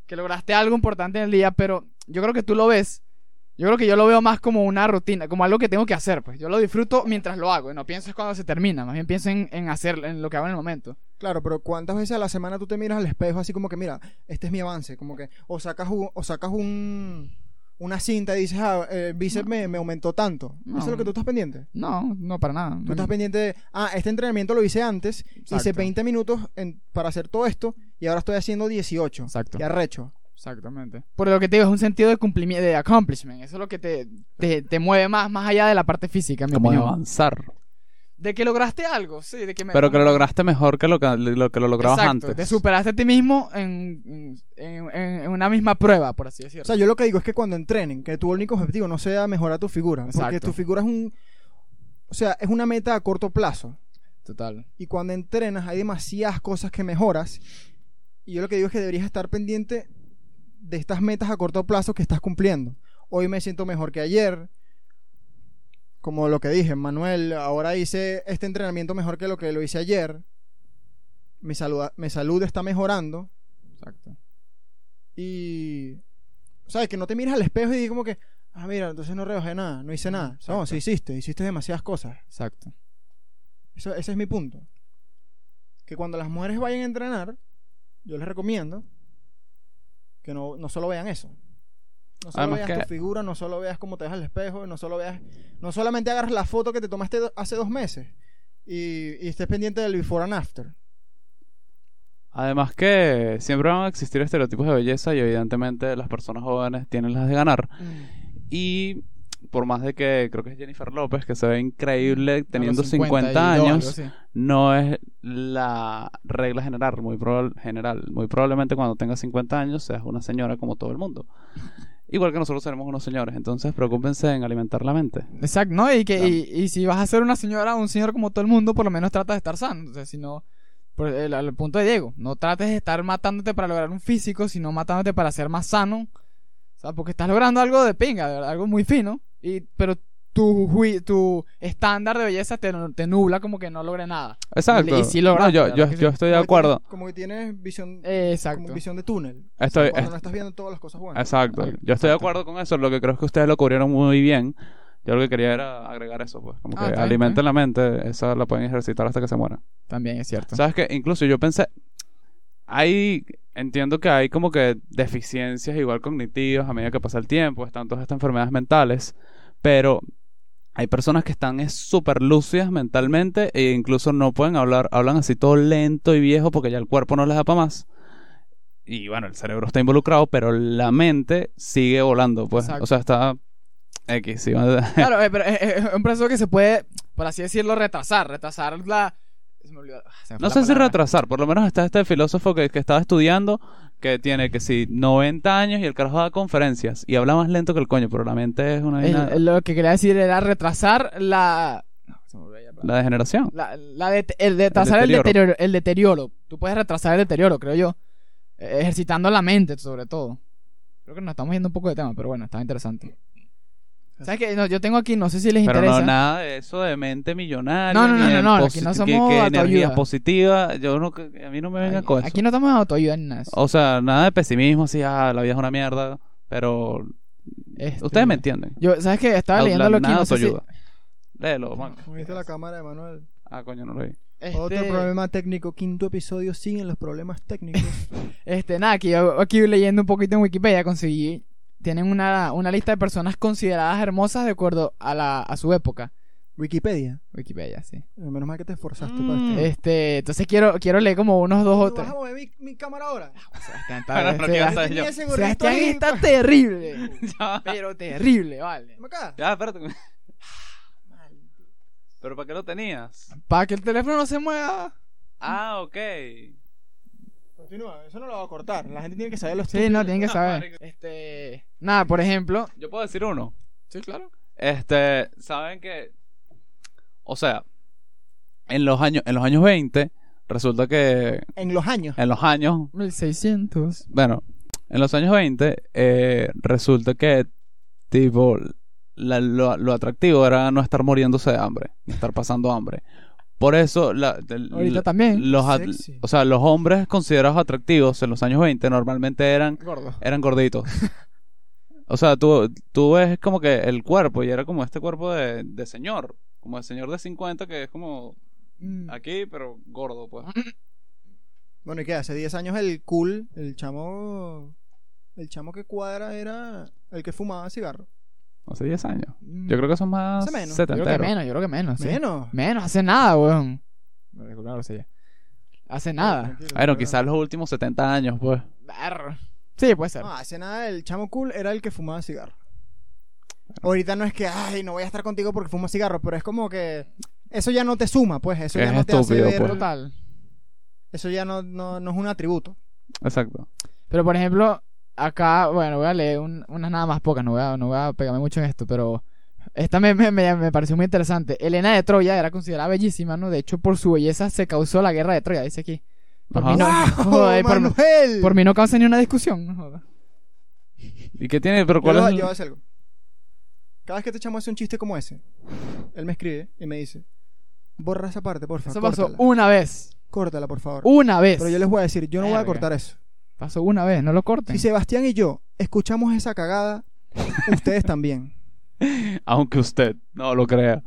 Que lograste algo importante en el día, pero yo creo que tú lo ves. Yo creo que yo lo veo más como una rutina, como algo que tengo que hacer. Pues yo lo disfruto mientras lo hago. Y no pienso es cuando se termina. Más bien pienso en, en hacer en lo que hago en el momento. Claro, pero ¿cuántas veces a la semana tú te miras al espejo así como que, mira, este es mi avance? Como que, o sacas, un- o sacas un, una cinta y dices, ah, el bíceps me, me aumentó tanto. No. Eso es lo que tú estás pendiente. No, no para nada. Tú estás pendiente de, ah, este entrenamiento lo hice antes, hice Exacto. 20 minutos en- para hacer todo esto y ahora estoy haciendo 18. Exacto. Y arrecho. Exactamente. Por lo que te digo, es un sentido de cumplimiento, de accomplishment. Eso es lo que te, te, te mueve más, más allá de la parte física, en mi Como de opinión. avanzar. De que lograste algo, sí. De que me, Pero que lo lograste mejor que lo que lo, que lo lograbas Exacto, antes. Te superaste a ti mismo en, en, en- una misma prueba, por así decirlo. O sea, yo lo que digo es que cuando entrenen, que tu único objetivo no sea mejorar tu figura. Porque Exacto. tu figura es un... O sea, es una meta a corto plazo. Total. Y cuando entrenas hay demasiadas cosas que mejoras. Y yo lo que digo es que deberías estar pendiente de estas metas a corto plazo que estás cumpliendo. Hoy me siento mejor que ayer. Como lo que dije, Manuel, ahora hice este entrenamiento mejor que lo que lo hice ayer. Mi salud, mi salud está mejorando. Exacto. Y. ¿Sabes? Que no te miras al espejo y digas como que. Ah, mira, entonces no rebajé nada, no hice nada. No, Exacto. sí hiciste, hiciste demasiadas cosas. Exacto. Eso, ese es mi punto. Que cuando las mujeres vayan a entrenar, yo les recomiendo que no, no solo vean eso. No solo Además veas que- tu figura, no solo veas cómo te ves al espejo, no solo veas, no solamente agarras la foto que te tomaste hace dos meses y, y estés pendiente del before and after. Además que siempre van a existir estereotipos de belleza y evidentemente las personas jóvenes tienen las de ganar. Y por más de que creo que es Jennifer López, que se ve increíble teniendo A los 50, y dos, algo años, no es la regla general muy, probable- general. muy probablemente cuando tengas 50 años seas una señora como todo el mundo. Igual que nosotros seremos unos señores, entonces preocúpense en alimentar la mente. Exacto, ¿no? Y, que, Claro. y, y si vas a ser una señora o un señor como todo el mundo, por lo menos trata de estar sano. O sea, si no, por el, al punto de Diego, no trates de estar matándote para lograr un físico, sino matándote para ser más sano. O sea, porque estás logrando algo de pinga, algo muy fino. Y, pero tu, tu estándar de belleza te, te nubla como que no logre nada. Exacto. Y sí lograste, No, yo, ¿verdad yo, que estoy de que acuerdo. tienes- como que tienes visión, exacto. como visión de túnel. Estoy, Cuando es- no estás viendo todas las cosas buenas. Exacto. Yo estoy de acuerdo con eso. Lo que creo es que ustedes lo cubrieron muy bien. Yo lo que quería era agregar eso, pues. Como Ah, que alimenten la mente. Esa la pueden ejercitar hasta que se mueran. También es cierto. ¿Sabes qué? Incluso yo pensé. Hay. Entiendo que hay como que deficiencias igual cognitivas a medida que pasa el tiempo. Están todas estas enfermedades mentales. Pero. Hay personas que están es súper lúcidas mentalmente e incluso no pueden hablar, hablan así todo lento y viejo porque ya el cuerpo no les da para más. Y bueno, el cerebro está involucrado, pero la mente sigue volando, pues. Exacto. O sea, está X, sí. Claro, eh, pero es, es- es un proceso que se puede, por así decirlo, retrasar. Retrasar la. Se me olvidó- ah, se me fue No sé si retrasar, por lo menos está este filósofo que, que estaba estudiando que tiene que si 90 años y el carajo da conferencias y habla más lento que el coño, pero la mente es una El- el- lo que quería decir era retrasar la. no, se me olvidó ya la degeneración. La, la de- el retrasar el deterioro. deterioro. el deterioro. Tú puedes retrasar el deterioro, creo yo. Ejercitando la mente, sobre todo. Creo que nos estamos yendo un poco de tema, pero bueno, está interesante. ¿Sabes qué? No, yo tengo aquí, no sé si les Pero interesa. no nada de eso de mente millonaria. No, no, no, no, no, aquí no que- somos que, autoayuda. energías positivas. Yo no, que- a mí no me venga aquí, con eso. aquí no estamos autoayuda ni nada. O sea, nada de pesimismo, así, ah, la vida es una mierda. Pero Este, ustedes me entienden. Yo, ¿sabes qué? Estaba Outland, leyendo lo que nada no sé si- autoayuda. Léelo, man. ¿Viste la cámara de Manuel? Ah, coño, no lo vi. este, Otro problema técnico, quinto episodio, siguen los problemas técnicos. Este, nada, aquí, aquí leyendo un poquito en Wikipedia conseguí. Tienen una, una lista de personas consideradas hermosas de acuerdo a, la, a su época. Wikipedia. Wikipedia, sí. Eh, Menos mal que te esforzaste Mm. para esto. Este, entonces quiero, quiero leer como unos dos o ¿Tú tres. vas a mi, mi cámara ahora? Sebastián está, Bueno, no este, Sebastián- Sebastián está terrible. Pero terrible, vale. Acá. ya, espérate. ¿Pero para qué lo tenías? Para que el teléfono no se mueva. Ah, ok. Continúa, eso no lo va a cortar. La gente tiene que saber los Sí, no, tienen que No, saber. marico. Este. Nada, por ejemplo. Yo puedo decir uno. Sí, claro. Este, saben que, o sea, en los años, en los años 20, resulta que En los años. en los años, 1600. bueno, en los años 20, eh, resulta que, tipo, la- lo, lo atractivo era no estar muriéndose de hambre, no estar pasando hambre. Por eso, la, Ahorita también. los, Sexy. o sea, los hombres considerados atractivos en los años 20 normalmente eran Gordo. eran gorditos. O sea, tú, tú ves como que el cuerpo y era como este cuerpo de, de señor, como de señor de 50 que es como Mm. aquí, pero gordo, pues. Bueno, ¿y qué? Hace 10 años el cool, el chamo. El chamo que cuadra era el que fumaba cigarro. Hace 10 años. Mm. Yo creo que son más Hace menos. Yo creo que menos, yo creo que menos. sí. Menos. Menos, hace nada, weón. Hace nada. Tranquilo, Bueno, quizás los últimos 70 años, pues. Berro. Sí, puede ser. No, hace nada el chamo cool era el que fumaba cigarro. Ahorita no es que, ay, no voy a estar contigo porque fumo cigarro, pero es como que eso ya no te suma, pues, eso Es ya no te hace ver, pues. Total. eso ya no, no, no es un atributo. Exacto. Pero por ejemplo, acá, bueno, voy a leer un- unas nada más pocas, no voy a, no voy a pegarme mucho en esto, pero esta me, me, me, me pareció muy interesante. Elena de Troya era considerada bellísima, ¿no? De hecho, por su belleza se causó la guerra de Troya, dice aquí. Por mí no, ¡Wow, joder, por, Manuel! por mí no causa ni una discusión. ¿Y qué tiene? ¿Pero cuál es? yo algo. Cada vez que este chamo hace un chiste como ese, él me escribe y me dice, borra esa parte, por Eso favor. pasó Córtala, una vez. córtala, por favor. Una vez. Pero yo les voy a decir, yo no voy a cortar eso. Pasó una vez, no lo corten. Si Sebastián y yo escuchamos esa cagada, ustedes también. Aunque usted no lo crea.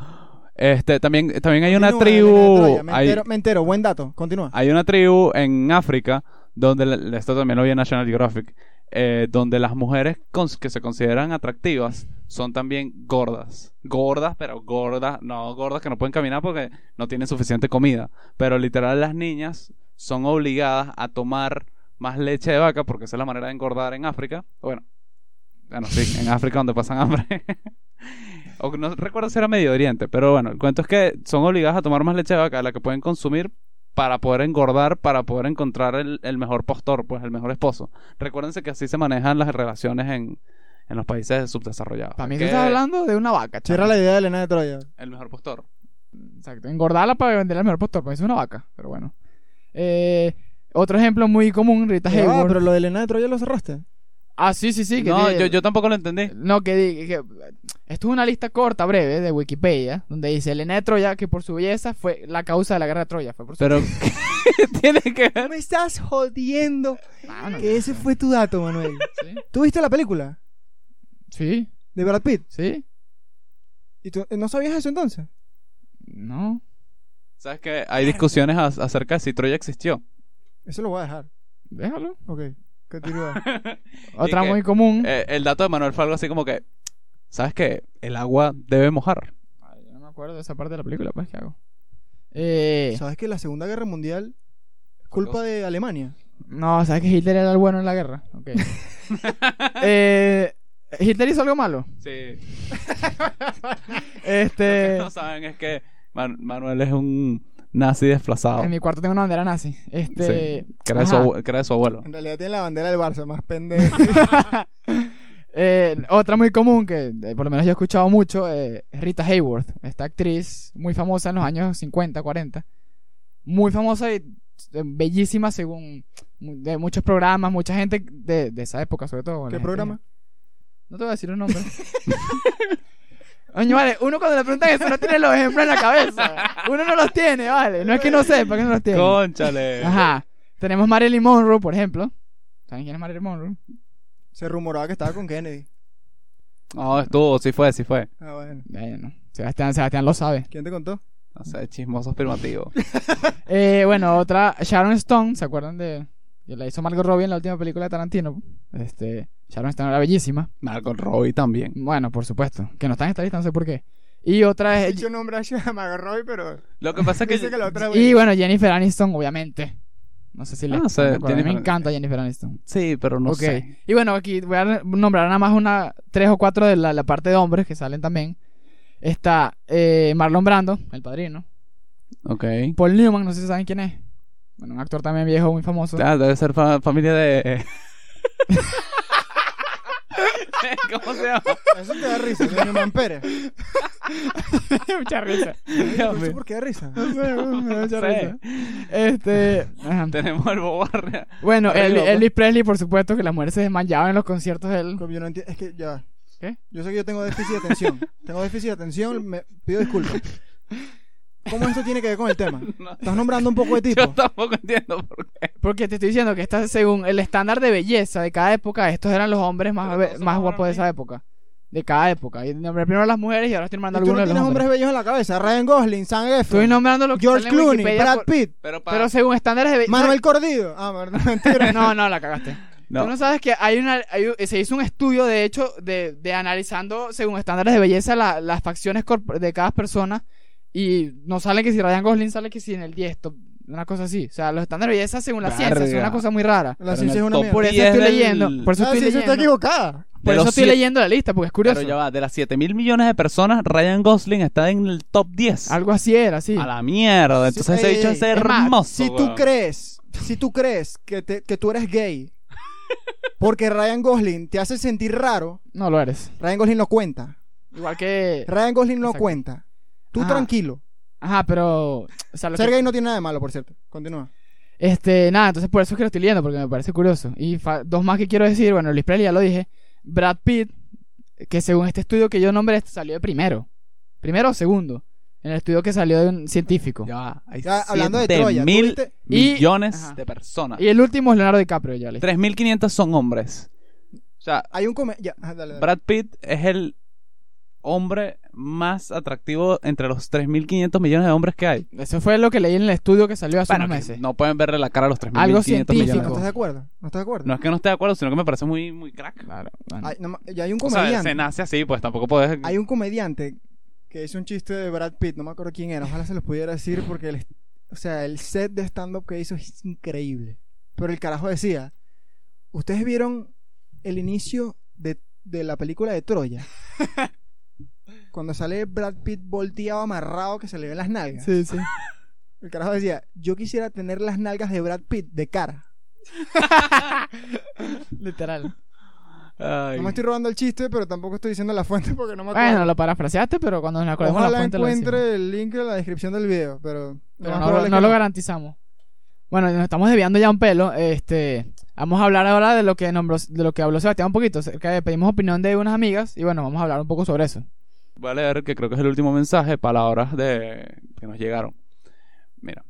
Este, también, también hay una Continúa, tribu. Me, hay- entero, me entero, buen dato. Continúa. Hay una tribu en África donde, esto también lo vi en National Geographic, eh, donde las mujeres cons- que se consideran atractivas son también gordas. Gordas, pero gordas, no gordas que no pueden caminar porque no tienen suficiente comida. Pero literal las niñas son obligadas a tomar más leche de vaca porque esa es la manera de engordar en África. Bueno, bueno, sí, en África donde pasan hambre. o no recuerdo si era Medio Oriente, pero bueno, el cuento es que son obligadas a tomar más leche de vaca de la que pueden consumir para poder engordar, para poder encontrar el, el mejor postor, pues el mejor esposo. Recuérdense que así se manejan las relaciones en, en los países subdesarrollados. Para mí Que estás hablando de una vaca, Cierra la idea de Elena de Troya. El mejor postor. Exacto. Engordarla para venderla al mejor postor, porque es una vaca, pero bueno. Eh, otro ejemplo muy común, Rita va, Hayworth. pero lo de Elena de Troya lo cerraste. Ah, sí, sí, sí. que no, tiene- yo, yo tampoco lo entendí. No, que, di- que esto es una lista corta, breve, de Wikipedia, donde dice Elena de Troya que por su belleza fue la causa de la guerra de Troya. Fue por su... Pero, ¿qué tiene que ver? Me estás jodiendo. Ah, Que ese fue tu dato, Manuel. ¿sí? ¿Tú viste la película Sí, de Brad Pitt? sí, ¿Y tú no sabías eso entonces? no. ¿Sabes que Hay discusiones acerca de si Troya existió. Eso lo voy a dejar. Déjalo. Ok, continúa. Otra que- muy común. Eh, el dato de Manuel fue algo así como que, ¿sabes qué? El agua debe mojar. Ay, yo no me acuerdo de esa parte de la película, pues, ¿qué hago? Eh, ¿Sabes que la Segunda Guerra Mundial es culpa de Alemania? no, ¿sabes que Hitler era el bueno en la guerra? Ok. eh, ¿Hitler hizo algo malo? Sí. Este... Lo que no saben es que Man- Manuel es un nazi desplazado. En mi cuarto tengo una bandera nazi. Este... Sí, que era, de su, ajá. abue- que era de su abuelo. En realidad tiene la bandera del Barça, más pendejo. Eh, otra muy común que eh, por lo menos yo he escuchado mucho eh, es Rita Hayworth, esta actriz muy famosa en los años 50, 40. Muy famosa y bellísima según de muchos programas, mucha gente de, de esa época sobre todo. ¿Qué gente- programa? No te voy a decir un nombre. Oye, vale, uno cuando le preguntan eso no tiene los ejemplos en la cabeza. Uno no los tiene, vale. No es que no sepa que no los tiene. Conchale. Ajá. Tenemos Marilyn Monroe, por ejemplo. ¿Saben quién es Marilyn Monroe? Se rumoraba que estaba con Kennedy. No, estuvo, sí fue, sí fue. Ah, bueno. No. Sebastián, Sebastián lo sabe. ¿Quién te contó? No sé, chismoso afirmativo. Eh, bueno, otra, Sharon Stone, ¿se acuerdan de...? Que la hizo Margot Robbie en la última película de Tarantino. Este, Sharon Stone era bellísima. Margot Robbie también. Bueno, por supuesto. Que no está en esta lista, no sé por qué. Y otra es... Yo nombre a Margot Robbie, pero Lo que pasa es que... dice que la otra Y bueno, Jennifer Aniston, obviamente. No sé si le... Ah, no sé, mí me Jennifer- encanta Jennifer Aniston. Sí, pero no ok. sé. Y bueno, aquí voy a nombrar nada más una... Tres o cuatro de la, la parte de hombres que salen también. Está eh, Marlon Brando, el padrino. Ok. Paul Newman, no sé si saben quién es. Bueno, un actor también viejo, muy famoso. Ah, debe ser fa- familia de. ¿Cómo se llama? Eso te da risa, de Newman Pérez. Mucha risa. ¿No sé por qué da risa? No sé, me da mucha Sí. risa. Este. ajá. Tenemos el bobarria. Bueno, El-. Elvis Presley, por supuesto, que las mujeres se desmayaban en los conciertos de él. Como yo no entiendo, es que ya. ¿Qué? Yo sé que yo tengo déficit de atención. tengo déficit de atención, me pido disculpas. ¿Cómo esto tiene que ver con el tema? No, Estás nombrando un poco de yo tipo. tampoco entiendo por qué. Porque te estoy diciendo que esta, según el estándar de belleza de cada época, estos eran los hombres más, be- más guapos de esa época. De cada época. Y nombré primero las mujeres y ahora estoy Y nombrando tú no algunos de tienes los hombres hombres. bellos en la cabeza. Ryan Gosling, Sam Efron, Estoy nombrando lo que George en Clooney, Wikipedia Brad por- Pitt, Pero para. Pero según estándares de belleza. Manuel Cordido. Ah, no, mentira. No, no, la cagaste. No. Tú no sabes que hay una, hay un- se hizo un estudio, de hecho, de, de analizando según estándares de belleza la- las facciones corp- de cada persona y no sale que si Ryan Gosling sale que si en el 10, top- una cosa así. O sea, los estándares de belleza según la ciencia es Verga. una cosa muy rara. La Pero ciencia en es una mierda. Por eso 10 estoy del- leyendo. Por eso La estoy ciencia está leyendo. equivocada. Por De eso estoy siete- leyendo la lista, porque es curioso. Pero ya va, de las 7 mil millones de personas, Ryan Gosling está en el top 10. Algo así era, sí. A la mierda. Entonces Sí, ese dicho ey, es más, hermoso. Si tú crees, si tú crees que, te- que tú eres gay porque Ryan Gosling te hace sentir raro, No lo eres. Ryan Gosling no cuenta. Igual que. Ryan Gosling no Exacto. cuenta. Tú Ajá. tranquilo. Ajá, pero. O sea, lo Ser que- gay no tiene nada de malo, por cierto. Continúa. Este, nada, entonces por eso es que lo estoy leyendo, porque me parece curioso. Y fa- dos más que quiero decir, bueno, Luis Presley ya lo dije. Brad Pitt, que según este estudio que yo nombré, este salió de primero. Primero o segundo. En el estudio que salió de un científico. Ya va, hay Ya, hablando de 7 Troya, ¿tú mil viste? Y- millones Ajá. de personas. Y el último es Leonardo DiCaprio, ya le 3.500 son hombres. O sea, Hay un come... Ya, dale, dale. Brad Pitt es el hombre más atractivo entre los 3.500 millones de hombres que hay. Eso fue lo que leí en el estudio que salió hace Bueno, unos meses. no pueden verle la cara a los 3.500 Algo millones. científico. ¿No estás de acuerdo? ¿No estás de acuerdo? No es que no esté de acuerdo, sino que me parece muy, muy crack. Claro, bueno. Hay, no ya hay un O sea, comediante. se nace así, pues tampoco puedes... Hay un comediante que hizo un chiste de Brad Pitt, no me acuerdo quién era, ojalá se los pudiera decir porque el, o sea, el set de stand-up que hizo es increíble. Pero el carajo decía, ¿ustedes vieron el inicio de, de la película de Troya? Cuando sale Brad Pitt volteado, amarrado, que se le ven las nalgas. Sí, sí. El carajo decía, yo quisiera tener las nalgas de Brad Pitt de cara. Literal. Ay. No me estoy robando el chiste, pero tampoco estoy diciendo la fuente porque no me acuerdo. Bueno, lo parafraseaste, pero cuando nos acordemos la Ojalá fuente lo decimos. encuentre el link en la descripción del video, pero, Pero no, que lo garantizamos. Bueno, nos estamos desviando ya un pelo. Este, vamos a hablar ahora de lo que nombró, de lo que habló Sebastián un poquito. acerca de- pedimos opinión de unas amigas y bueno, vamos a hablar un poco sobre eso. Voy a leer que creo que es el último mensaje, palabras de que nos llegaron. Mira,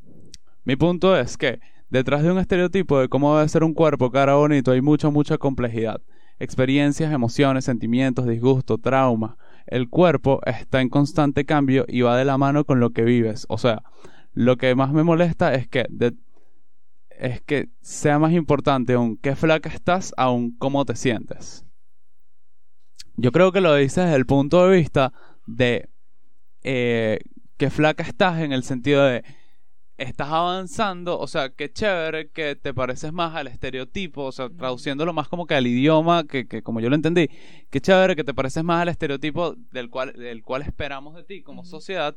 mi punto es que detrás de un estereotipo de cómo debe ser un cuerpo cara bonito hay mucha, mucha complejidad. Experiencias, emociones, sentimientos, disgusto, trauma. El cuerpo está en constante cambio y va de la mano con lo que vives. O sea, lo que más me molesta es que es que sea más importante aún qué flaca estás aún cómo te sientes. Yo creo que lo dices desde el punto de vista de eh, que flaca estás en el sentido de estás avanzando, o sea, qué chévere que te pareces más al estereotipo, o sea, traduciéndolo más como que al idioma, que, que como yo lo entendí, qué chévere que te pareces más al estereotipo del cual, del cual esperamos de ti como sociedad,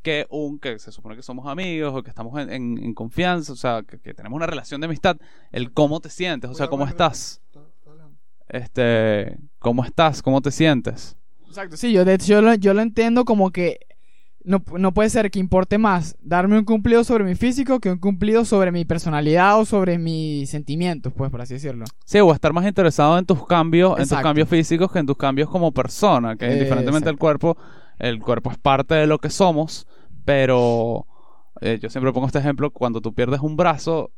que un que se supone que somos amigos o que estamos en, en- en confianza, o sea, que, que tenemos una relación de amistad, el cómo te sientes, o sea, cómo estás, este, cómo estás, cómo te sientes. Exacto, sí, yo de hecho yo lo, yo lo entiendo como que no, no puede ser que importe más darme un cumplido sobre mi físico que un cumplido sobre mi personalidad o sobre mis sentimientos, pues, por así decirlo. Sí, o estar más interesado en tus cambios, en tus cambios físicos que en tus cambios como persona, que Eh, indiferentemente del cuerpo, el cuerpo es parte de lo que somos, pero eh, yo siempre pongo este ejemplo, cuando tú pierdes un brazo,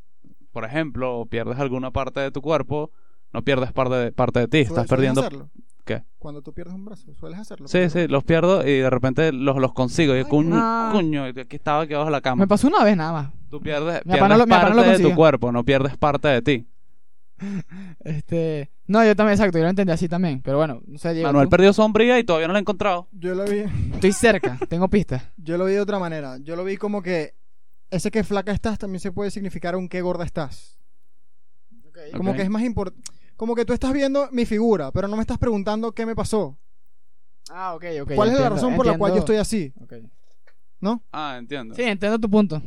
por ejemplo, o pierdes alguna parte de tu cuerpo, no pierdes parte de, parte de ti, estás ¿Sueles perdiendo... hacerlo? ¿Qué? Cuando tú pierdes un brazo, sueles hacerlo. Sí, sí, los pierdo y de repente los, los consigo. Y no. coño, aquí estaba aquí abajo de la cama. Me pasó una vez nada más. Tú pierdes, Mi pierdes lo- parte lo de tu cuerpo, no pierdes parte de ti. Este, no, yo también, exacto, yo lo entendí así también, pero bueno, no sé, Diego, Manuel tú. perdió sombría y todavía no la he encontrado. Yo lo vi, Estoy cerca, tengo pistas. yo lo vi de otra manera. Yo lo vi como que ese que flaca estás también se puede significar un que gorda estás. Como Ok. que es más importante. Como que tú estás viendo mi figura, pero no me estás preguntando qué me pasó. Ah, ok, ok. ¿Cuál es la razón por la cual yo estoy así? Ok. ¿No? Ah, entiendo. Sí, entiendo tu punto.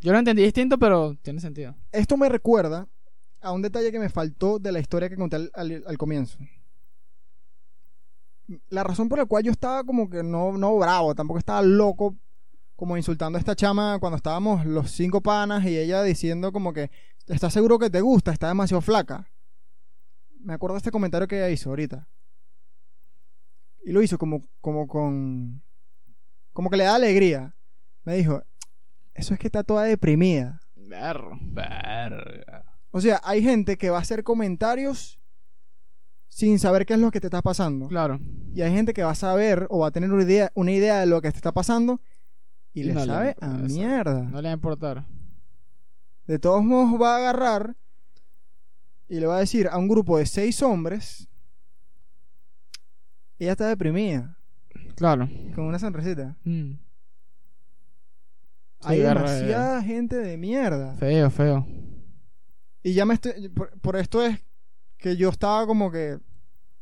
Yo lo entendí distinto, pero tiene sentido. Esto me recuerda a un detalle que me faltó de la historia que conté al, al- al comienzo. La razón por la cual yo estaba como que no, no bravo, tampoco estaba loco, como insultando a esta chama cuando estábamos los cinco panas y ella diciendo como que, ¿estás seguro que te gusta? Está demasiado flaca. Me acuerdo de este comentario que ella hizo ahorita. Y lo hizo como, como con... Como que le da alegría. Me dijo, eso es que está toda deprimida. Verga. O sea, hay gente que va a hacer comentarios sin saber qué es lo que te está pasando. Claro. Y hay gente que va a saber o va a tener una idea, una idea de lo que te está pasando y, Y le no le- sabe a eso. mierda. No le va a importar. De todos modos va a agarrar y le va a decir a un grupo de seis hombres, ella está deprimida, Claro. con una sonrisita. Mm. Sí, hay berro, demasiada gente de mierda. Feo, feo. Y ya me estoy. Por, por esto es que yo estaba como que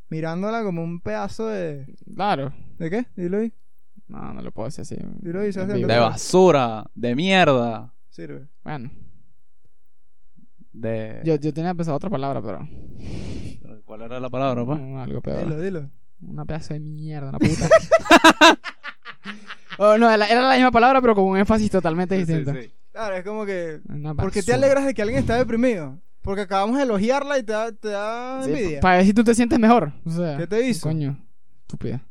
mirándola como un pedazo de. Claro. ¿De qué? Dilo ahí. No, no lo puedo decir así. Dilo ahí. De basura, de mierda, Sirve. Bueno, de... yo, yo tenía pensado otra palabra, pero. ¿Cuál era la palabra, pues? Mm, algo peor. Dilo, dilo. Una pedazo de mierda, una puta. oh, no, era la misma palabra, pero con un énfasis totalmente Sí, sí, distinto. sí. Claro, es como que. ¿Por qué te alegras de que alguien está deprimido? Porque acabamos de elogiarla y te da, te da Sí, envidia. para ver si tú te sientes mejor. O sea, ¿Qué te hizo? Coño, estúpida.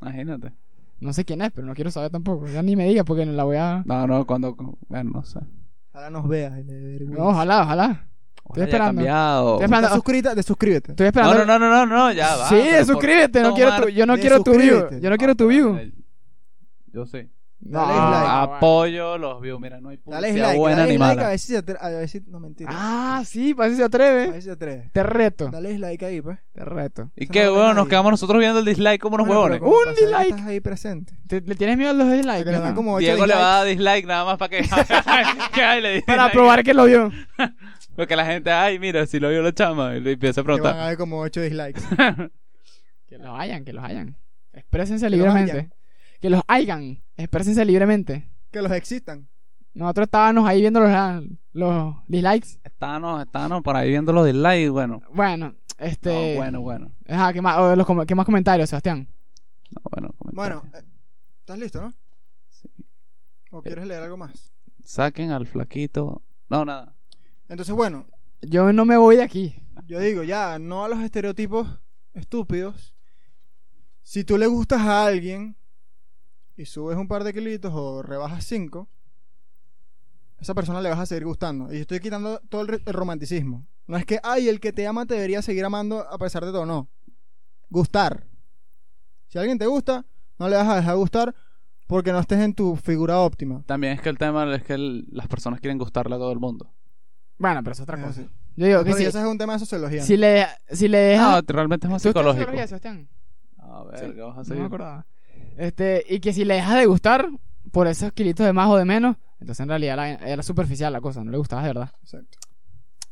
Imagínate. No sé quién es, pero no quiero saber tampoco. Ya ni me digas porque no la voy a. No, no, cuando... Bueno, no sé. Ahora nos veas. vergüenza. No, ojalá, ojalá. Ojalá haya esperando. cambiado. Estoy esperando. ¿Estás suscrita? Desuscríbete. Estoy esperando. no, no, no, no, no, ya va. Sí, suscríbete. No quiero tu, yo no quiero tu view. suscríbete. Yo no quiero tu view. Yo No, Dale like. ah, Apoyo los views. Mira, no hay Dale publicidad like. buena Dale ni like a mala. ver se atreve. A ver si. No, mentira. Ah, sí, para si se A atreve. ver si se atreve. Te reto. Dale like ahí, pues. Te reto. ¿Y Eso qué, no weón? Nos nadie. quedamos nosotros viendo el dislike como unos Bueno, huevones. Un dislike. Estás ahí presente. ¿Te- ¿Le tienes miedo a los dislikes? Dan no? como Diego le va a dar dislike nada más para que, le Para probar que lo vio. Porque la gente, ay, mira, si lo vio la chama. Y le empieza a Que van a preguntar. haber como 8 dislikes. Que los hayan, que los hayan. Exprésense libremente. Que los hayan. Exprésense libremente. que los existan. Nosotros estábamos ahí viendo los, los dislikes. Estábamos, estábamos por ahí viendo los dislikes. Bueno, Bueno, este. no, bueno, bueno. Ajá, ¿qué más, o los com- ¿qué más comentarios, Sebastián? No, bueno, Bueno, comentario. eh, ¿estás listo, no? ¿O quieres leer algo más? Saquen al flaquito. No, nada. Entonces, bueno, Yo no me voy de aquí. yo digo ya, no a los estereotipos estúpidos. Si tú le gustas a alguien y subes un par de kilitos o rebajas 5, esa persona le vas a seguir gustando. Y yo estoy quitando todo el, romanticismo. No es que, ay, el que te ama te debería seguir amando a pesar de todo, no. Gustar. Si alguien te gusta, no le vas a dejar gustar porque no estés en tu figura óptima. También es que el tema es que el- las personas quieren gustarle a todo el mundo. Bueno, pero es otra Es cosa. así. Yo digo que Pero si, ese es un tema de sociología. si le, si le No, dejas. realmente es más ¿Tú estudias psicológico. psicología, Sebastián? A ver, Sí, ¿qué vas a No seguir? me acordaba. Este, y que si le dejas de gustar por esos kilitos de más o de menos, entonces en realidad era, era superficial la cosa, no le gustabas de verdad. Exacto.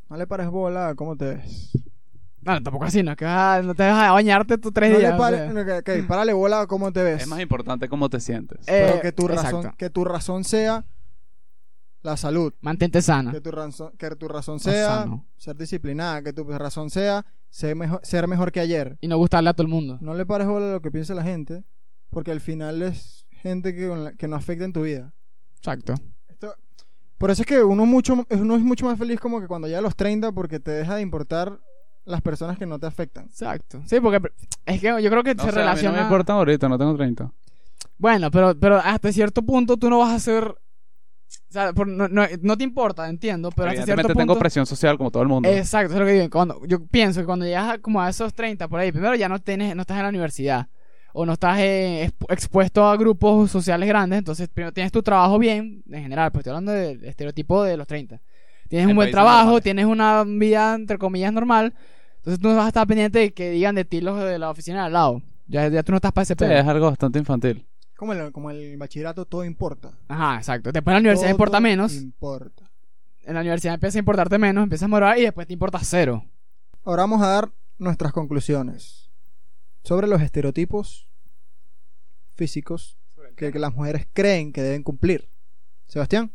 No le pares bola a cómo te ves. No, tampoco así, no que no te vas a bañarte tú tres No días. le o pares, sea. no, párale bola a cómo te ves. Es más importante cómo te sientes. Eh, Pero que tu razón, exacto. que tu razón sea la salud. Mantente sana. Que tu razón, que tu razón No sea sano. ser disciplinada. Que tu razón sea ser mejor, ser mejor que ayer. Y no gustarle a todo el mundo. No le pares bola a lo que piensa la gente. Porque al final es gente que, con la- que no afecta en tu vida. Exacto. Esto- por eso es que uno, mucho, uno es mucho más feliz como que cuando llega a los 30 porque te deja de importar las personas que no te afectan. Exacto. Sí, porque es que yo creo que No se sé, a mí relaciona. no me importa ahorita, no tengo 30. Bueno, pero, pero hasta cierto punto tú no vas a ser. O sea, por- no, no- no te importa, entiendo, pero hasta cierto punto. tengo presión social como todo el mundo. Exacto, eso es lo que digo. Cuando, yo pienso que cuando llegas a, como a esos 30 por ahí, primero ya no tienes, no estás en la universidad. O no estás eh, expu- expuesto a grupos sociales grandes. Entonces, primero tienes tu trabajo bien, en general, pues estoy hablando del estereotipo de los 30. Tienes En un buen trabajo, tienes una vida, entre comillas, normal. Entonces tú no vas a estar pendiente de que digan de ti los de la oficina de al lado. Ya, ya tú no estás para ese Sí, pedo. es algo bastante infantil. Como el, como el bachillerato, todo importa. Ajá, exacto. Después en la universidad Todo importa menos. Importa. En la universidad empieza a importarte menos, empiezas a morar y después te importa cero. Ahora vamos a dar nuestras conclusiones. Sobre los estereotipos físicos que, que las mujeres creen que deben cumplir. Sebastián.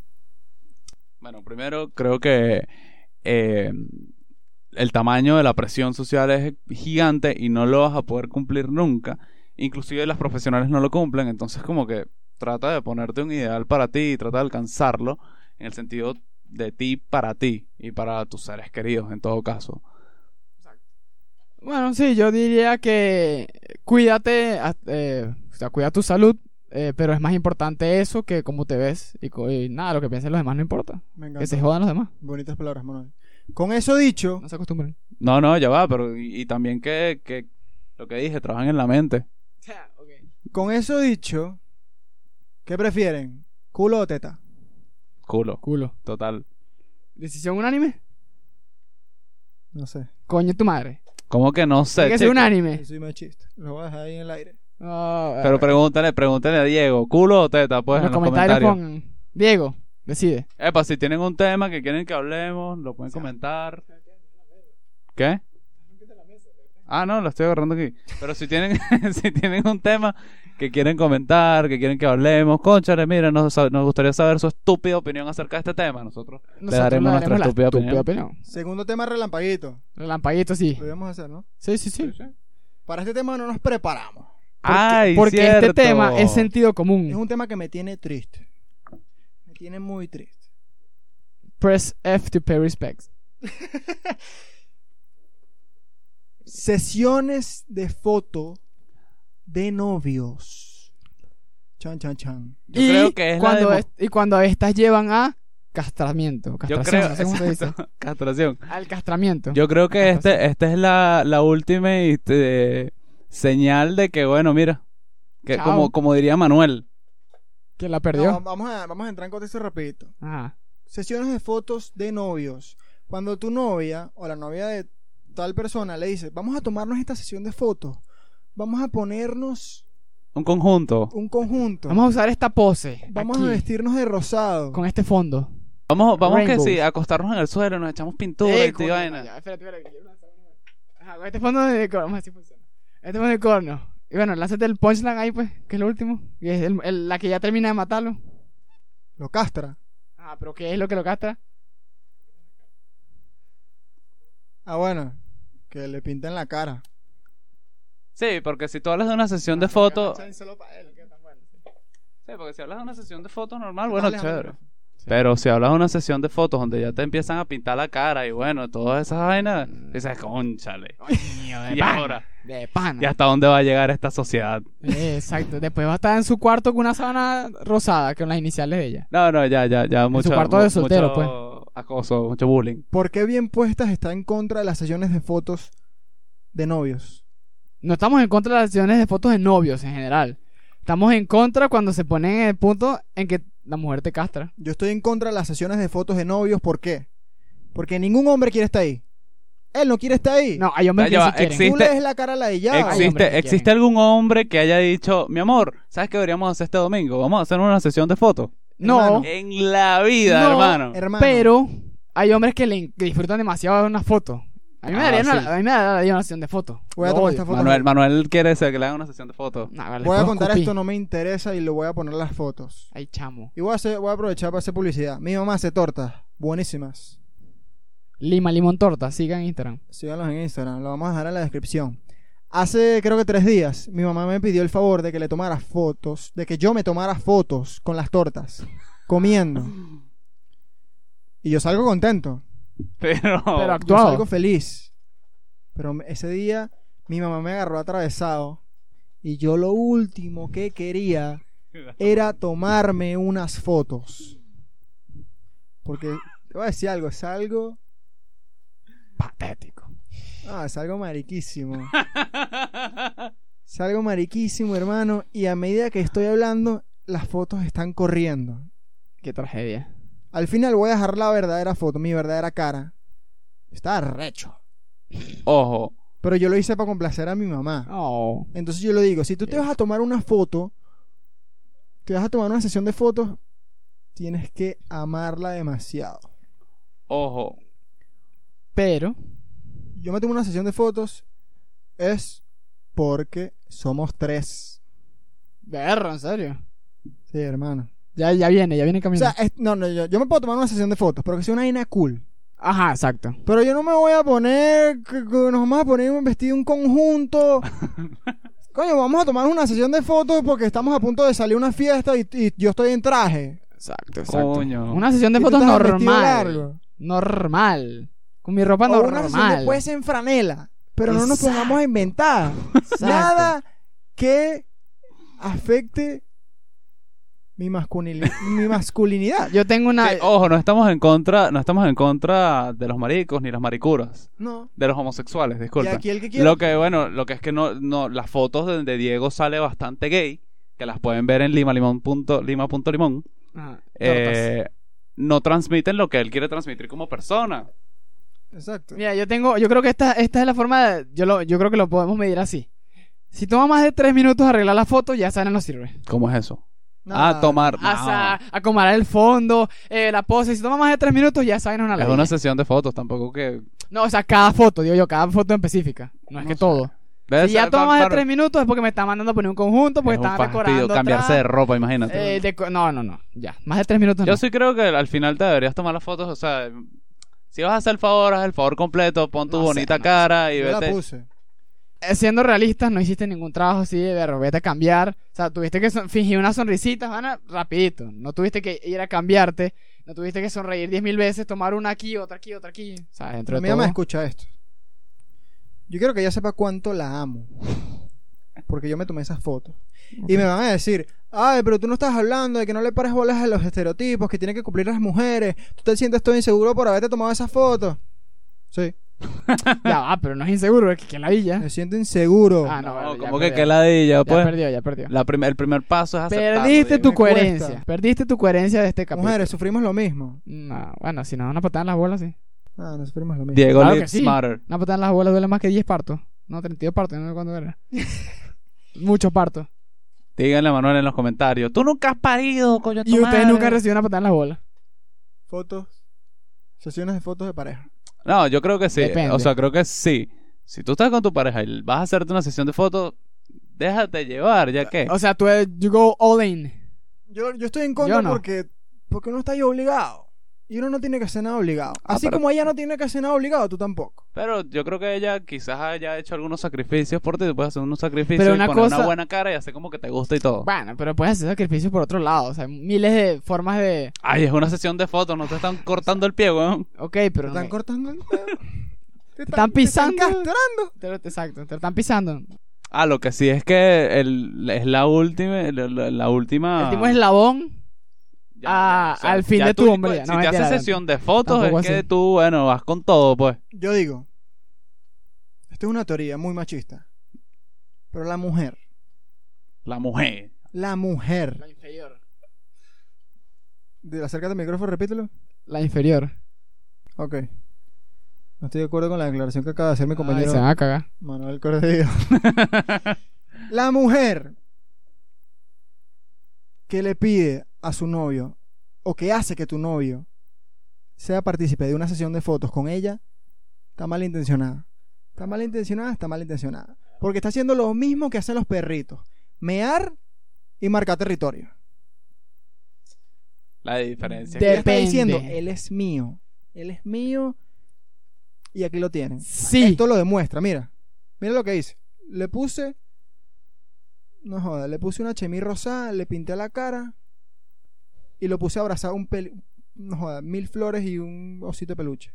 Bueno, primero creo que eh, el tamaño de la presión social es gigante y no lo vas a poder cumplir nunca. Inclusive las profesionales no lo cumplen, entonces como que trata de ponerte un ideal para ti y trata de alcanzarlo en el sentido de ti para ti y para tus seres queridos en todo caso. Bueno, sí, yo diría que cuídate, a- eh, o sea, cuida tu salud, eh, pero es más importante eso que cómo te ves y, nada, lo que piensen los demás no importa. Me Que se jodan los demás, Bonitas palabras, Manuel. Con eso dicho, no se acostumbren. No, no, ya va, pero y, y también que, que lo que dije, trabajan en la mente. con eso dicho, ¿qué prefieren? ¿Culo o teta? Culo, Culo. total. ¿Decisión unánime? No sé. Coño tu madre. ¿Cómo que no sé? Que ser chico? unánime. Yo soy machista. Lo voy a dejar ahí en el aire. Ah, Pero pregúntale, pregúntale a Diego, ¿culo o teta? Pues en los los comentarios, comentarios. pongan. Diego, decide. Epa, si tienen un tema que quieren que hablemos, lo pueden comentar. ¿Qué? Ah, no, lo estoy agarrando aquí. Pero si tienen, si tienen un tema que quieren comentar, que quieren que hablemos, conchale, mira, nos, nos gustaría saber su estúpida opinión acerca de este tema. Nosotros, Nosotros daremos le nuestra la estúpida opinión. Segundo tema, relampaguito. Relampaguito, sí. Lo debemos hacer, ¿no? Sí, sí, sí. Para este tema no nos preparamos. Ay, Porque este tema es sentido Es común. un tema que me tiene triste. Me tiene muy triste. Press F to pay respects. Sesiones de foto de novios. Chan, chan, chan. Yo y, creo que es la cuando demo- es- y cuando estas llevan a castramiento. Yo Castración, creo, no sé cómo se dice. exacto, castración. Al castramiento. Yo creo que este, esta es la, la última este, señal de que, bueno, mira, que Chao. como, como diría Manuel, que la perdió. No, vamos, a, vamos a entrar en contexto rapidito. Ajá. Sesiones de fotos de novios. Cuando tu novia o la novia de tal persona le dice, vamos a tomarnos esta sesión de fotos. Vamos a ponernos un conjunto. un conjunto. Vamos a usar esta pose. Vamos aquí, a vestirnos de rosado. Con este fondo. Vamos, vamos que sí, a acostarnos en el suelo, nos echamos pintura Eh, y coño, toda vaina. ya, espérate, espérate. Ajá, con este fondo de corno. Vamos a ver si funciona. Este fondo de corno. Y bueno, lánzate el punchline ahí, pues, que es lo último. Y es el- el- la que ya termina de matarlo. Lo castra. Ah, pero ¿qué es lo que lo castra? Ah, bueno. Que le pinten la cara. Sí, porque si tú hablas de una sesión de fotos, sí, porque si hablas de una sesión de fotos normal, bueno, Dale, chévere. Pero si hablas de una sesión de fotos donde ya te empiezan a pintar la cara y bueno, todas esas vainas, dices, conchale. Coño, de Y pana. ahora, De pana. ¿y hasta dónde va a llegar esta sociedad? Eh, exacto. Después va a estar en su cuarto con una sábana rosada con las iniciales de ella. No, no, ya, ya, ya, mucho, cuarto de soltero, mucho acoso, mucho bullying. ¿Por qué bien puestas está en contra de las sesiones de fotos de novios? No estamos en contra de las sesiones de fotos de novios en general. Estamos en contra cuando se ponen en el punto en que la mujer te castra. Yo estoy en contra de las sesiones de fotos de novios. ¿Por qué? Porque ningún hombre quiere estar ahí. Él no quiere estar ahí. No, hay hombres Ya que sí quieren. existe- Tú le des la cara a la de ya. ¿Existe, que ¿Existe quieren. algún hombre que haya dicho, mi amor, ¿sabes qué deberíamos hacer este domingo? Vamos a hacer una sesión de fotos. No, Hermano. En la vida, No, hermano. Hermano. pero hay hombres que le que disfrutan demasiado de una foto. A mí me Ah, daría sí. una, a mí me daría una sesión de fotos. Voy a tomar esta foto. Manuel, Manuel quiere ser que le hagan una sesión de fotos. Nah, vale, Voy a contar escupir. esto, no me interesa y le voy a poner las fotos. Ay, chamo. Y voy a, hacer, voy a aprovechar para hacer publicidad. Mi mamá hace tortas. Buenísimas. Lima Limón Torta, sigan en Instagram. Síganlos en Instagram. Lo vamos a dejar en la descripción. Hace creo que tres días mi mamá me pidió el favor de que le tomara fotos. De que yo me tomara fotos con las tortas. Comiendo. Y yo salgo contento. Pero, Pero Yo salgo feliz. Pero ese día mi mamá me agarró atravesado. Y yo lo último que quería era tomarme unas fotos. Porque te voy a decir algo, es algo. Patético. Ah, es algo mariquísimo. Es algo mariquísimo, hermano. Y a medida que estoy hablando, las fotos están corriendo. Qué tragedia. Al final voy a dejar la verdadera foto, mi verdadera cara. Está recho. Ojo, Pero yo lo hice para complacer a mi mamá. Oh. Entonces yo le digo, si tú te vas a tomar una foto, te vas a tomar una sesión de fotos, tienes que amarla demasiado. ojo. Pero, Yo me tomo una sesión de fotos, es porque somos tres. Berro, en serio. Sí, hermano. Ya, ya viene, ya viene O caminando. sea, es- no, no, yo, yo me puedo tomar una sesión de fotos, pero que sea una vaina cool. Ajá, exacto. Pero yo no me voy a poner, nos vamos a poner un vestido un conjunto. Coño, vamos a tomar una sesión de fotos porque estamos a punto de salir a una fiesta y, y yo estoy en traje. Exacto, exacto. Coño. Una sesión de fotos normal. largo. Normal. Con mi ropa O una normal. puede ser en franela. Pero no nos pongamos a inventar. Exacto. Nada que afecte mi, masculini- mi masculinidad. Yo tengo una. Ojo, no estamos en contra, no estamos en contra de los maricos ni las maricuras, No. de los homosexuales, Y disculpa. aquí el que. Lo que, bueno, lo que es que no, no, las fotos de, de Diego sale bastante gay, que las pueden ver en limalimón punto- lima.limón, Ajá, eh, no transmiten lo que él quiere transmitir como persona. Exacto. Mira, yo tengo, yo creo que esta, esta es la forma de, yo lo, yo creo que lo podemos medir así. Si toma más de tres minutos arreglar la foto, ya saben no sirve. ¿Cómo es eso? Ah, tomar. O sea, acomodar el fondo, eh, la pose. Si toma más de tres minutos, ya saben una no, es una sesión de fotos, tampoco que... No, o sea, cada foto, digo yo, cada foto en específica. No es No que sé. todo. Debe Si ya toma más de tres minutos es porque me está mandando a poner un conjunto, porque es un están fastidio decorando. cambiarse de ropa, imagínate. Eh, no, no, no. Ya, más de tres minutos no. Yo sí creo que al final te deberías tomar las fotos, o sea, si vas a hacer el favor, haz el favor completo, pon tu No sé, bonita no cara y Yo la puse. Eh, Siendo realistas, no hiciste ningún trabajo así de ver, vete a cambiar. O sea, tuviste que fingir una sonrisita, Ana, rapidito. No tuviste que ir a cambiarte. No tuviste que sonreír diez mil veces, tomar una aquí, otra aquí, otra aquí. O sea, dentro A de todo. me escucha esto. Yo quiero que ella sepa cuánto la amo. Porque yo me tomé esas fotos. Y me van a decir, ay, pero tú no estás hablando de que no le pares bolas a los estereotipos que tienen que cumplir las mujeres. Tú te sientes todo inseguro por haberte tomado esas fotos. Sí, Ya va, pero no es inseguro, es que ¿quién la villa. me siento inseguro. Ah, no, No, vale, ya como que que ladilla, Ya pues. perdió, ya perdió. La prim- el primer paso es aceptarlo. Perdiste tu cuesta. coherencia. Perdiste tu coherencia de este capítulo. Mujeres, sufrimos lo mismo. No, bueno, si no, una patada en las bolas, sí. Ah, no sufrimos lo mismo. Diego Claro que sí. Matter. Una patada en las bolas duele más que 10 partos. No, 32 partos, no sé cuánto era. Muchos partos. Díganle a Manuel en los comentarios. Tú nunca has parido, coño. Y ustedes madre". nunca han recibido una patada en las bolas. Fotos. Sesiones de fotos de pareja. No, yo creo que sí. Depende. O sea, creo que sí. Si tú estás con tu pareja y vas a hacerte una sesión de fotos, déjate llevar, ya que. O sea, tú you go all in. Yo, yo estoy en contra Yo no. porque, porque uno está ahí obligado. Y uno no tiene que hacer nada obligado. Así Ah, pero- como ella no tiene que hacer nada obligado, tú tampoco. Pero yo creo que ella quizás haya hecho algunos sacrificios por ti. Tú puedes hacer unos sacrificios Pero y una poner cosa- una buena cara y hacer como que te gusta y todo. Bueno, pero puedes hacer sacrificios por otro lado. O sea, hay miles de formas de. Ay, es una sesión de fotos, no te están cortando el pie, weón. Ok, Te pero. no están me- cortando el dedo. Te están pisando. Te están castrando. Te lo- Exacto, te lo están pisando. Ah, lo que sí es que el, es la última. La, la- la última. El último eslabón. Ya, Ah, ya, al fin ya de tu hombría. Si No, te mentira, haces sesión de fotos, Tampoco es que tú, bueno, vas con todo, pues. Yo digo, esto es una teoría muy machista. Pero la mujer, La mujer. la mujer. La inferior. De, acércate al micrófono, repítelo. La inferior. Ok. No estoy de acuerdo con la declaración que acaba de hacer mi Ay, compañero se me va a cagar. Manuel Cordillo. la mujer que le pide a su novio o que hace que tu novio sea partícipe de una sesión de fotos con ella, está malintencionada. Está malintencionada, está malintencionada. Porque está haciendo lo mismo que hacen los perritos. Mear y marcar territorio. La diferencia. Ella está diciendo, él es mío. Él es mío. Y aquí lo tienen. Sí. Esto lo demuestra, mira. Mira lo que hice. Le puse. No joda, le puse una chemis rosada, le pinté la cara. Y lo puse abrazado un pel... No joda, mil flores y un osito de peluche.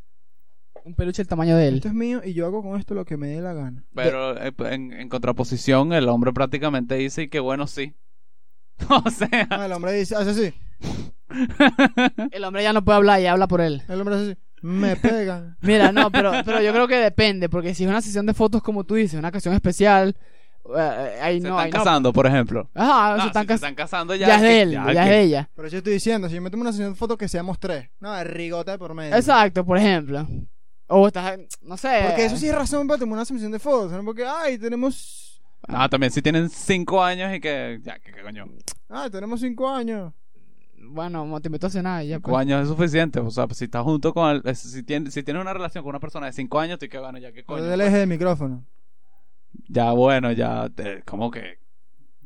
Un peluche el tamaño de él. Esto es mío y yo hago con esto lo que me dé la gana. Pero eh, en, en contraposición, el hombre prácticamente dice que bueno, sí. o sea, Ah, el hombre dice, hace así. El hombre ya no puede hablar y habla por él. El hombre hace así. Me pegan. Mira, no, pero, pero yo creo que depende, porque si es una sesión de fotos como tú dices, una ocasión especial, eh, ahí se no, están ahí no. casando, por ejemplo. Ajá, No, se están si se casando. están casando Ya, ya. es de él, ya ya, es de ella. Pero yo estoy diciendo, si yo me tomo una sesión de fotos que seamos tres. No, de rigota de por medio. Exacto, por ejemplo. O estás, no sé. Porque eso sí es razón para tomar una sesión de fotos. ¿no? Porque, ay, tenemos. No, también si tienen cinco años y que. Ya, que, que coño. Ay, tenemos cinco años. Bueno, no te invito a cenar ya. Cinco pues. años es suficiente. O sea, si estás junto con. el- si, tienes, si tienes una relación con una persona de cinco años, tú que bueno, ya que coño. Desde el eje del micrófono. pues. Desde el eje del micrófono. Coño, ya bueno, ya eh, como que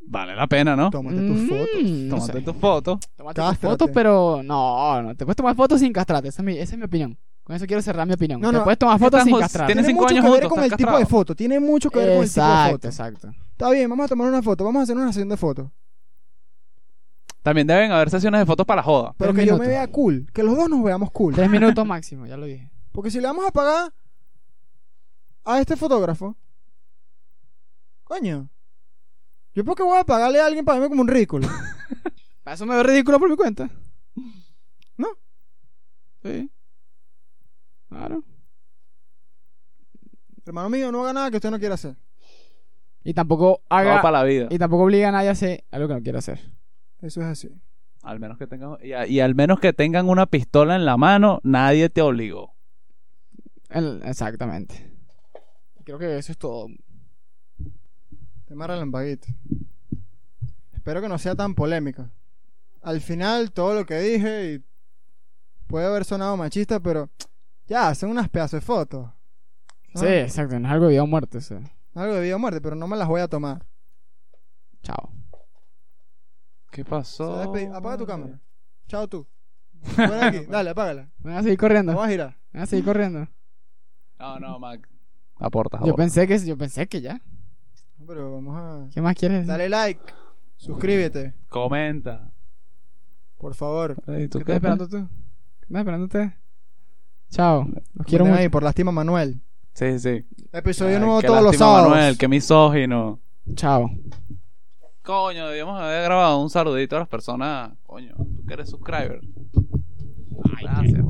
vale la pena, ¿no? Tómate tus Mm, fotos. no Tómate sé. tus fotos. Tómate tus fotos, pero no, no. Te puedes tomar fotos sin castrarte. Esa es mi, esa es mi opinión. Con eso quiero cerrar mi opinión. No, te no. puedes tomar fotos sin castrarte. tienes Tiene cinco mucho años que ver juntos, con el tipo de foto. Tiene mucho que ver con el tipo de foto. exacto. Está bien, vamos a tomar una foto. Vamos a hacer una sesión de fotos. También deben haber sesiones de fotos para la joda. Pero Tres que yo me vea cool. Que los dos nos veamos cool. Tres minutos máximo, ya lo dije. Porque si le vamos a pagar a este fotógrafo, coño, yo porque voy a pagarle a alguien para verme como un ridículo. Para eso me veo ridículo por mi cuenta. ¿No? Sí. Claro. Hermano mío, no haga nada que usted no quiera hacer. Y tampoco haga. para la vida. Y tampoco obliga a nadie a hacer algo que no quiera hacer. Eso es así. Al menos que tengan y, a- y al menos que tengan una pistola en la mano, nadie te obligó. El- exactamente. Creo que eso es todo. Tema relampaguito. Espero que no sea tan polémica. Al final, todo lo que dije y puede haber sonado machista, pero ya, son unas pedazos de fotos. ¿no? Sí, exacto. No es algo de vida o muerte. eso. Algo de vida o muerte, pero no me las voy a tomar. Chao. ¿Qué pasó? Apaga tu cámara. Chao tú. De aquí. Dale, apágala. ¿Me vas a seguir corriendo? Vamos a girar. ¿Me vas a seguir corriendo? No, no, Mac. Aportas. Yo aportas. pensé que yo pensé que ya. Pero vamos a. ¿Qué más quieres? decir? Dale like. Suscríbete. Comenta. Por favor. Ey, ¿tú ¿Qué qué estás esperando tú? ¿Qué estás esperando usted? Chao. Los quiero mucho. ahí por lástima Manuel. Sí, sí. Episodio Ay, nuevo qué todos los lástima, sábados. Manuel, que misógino. Chao. Coño, debíamos haber grabado un saludito a las personas. Coño, tú que eres subscriber. Gracias,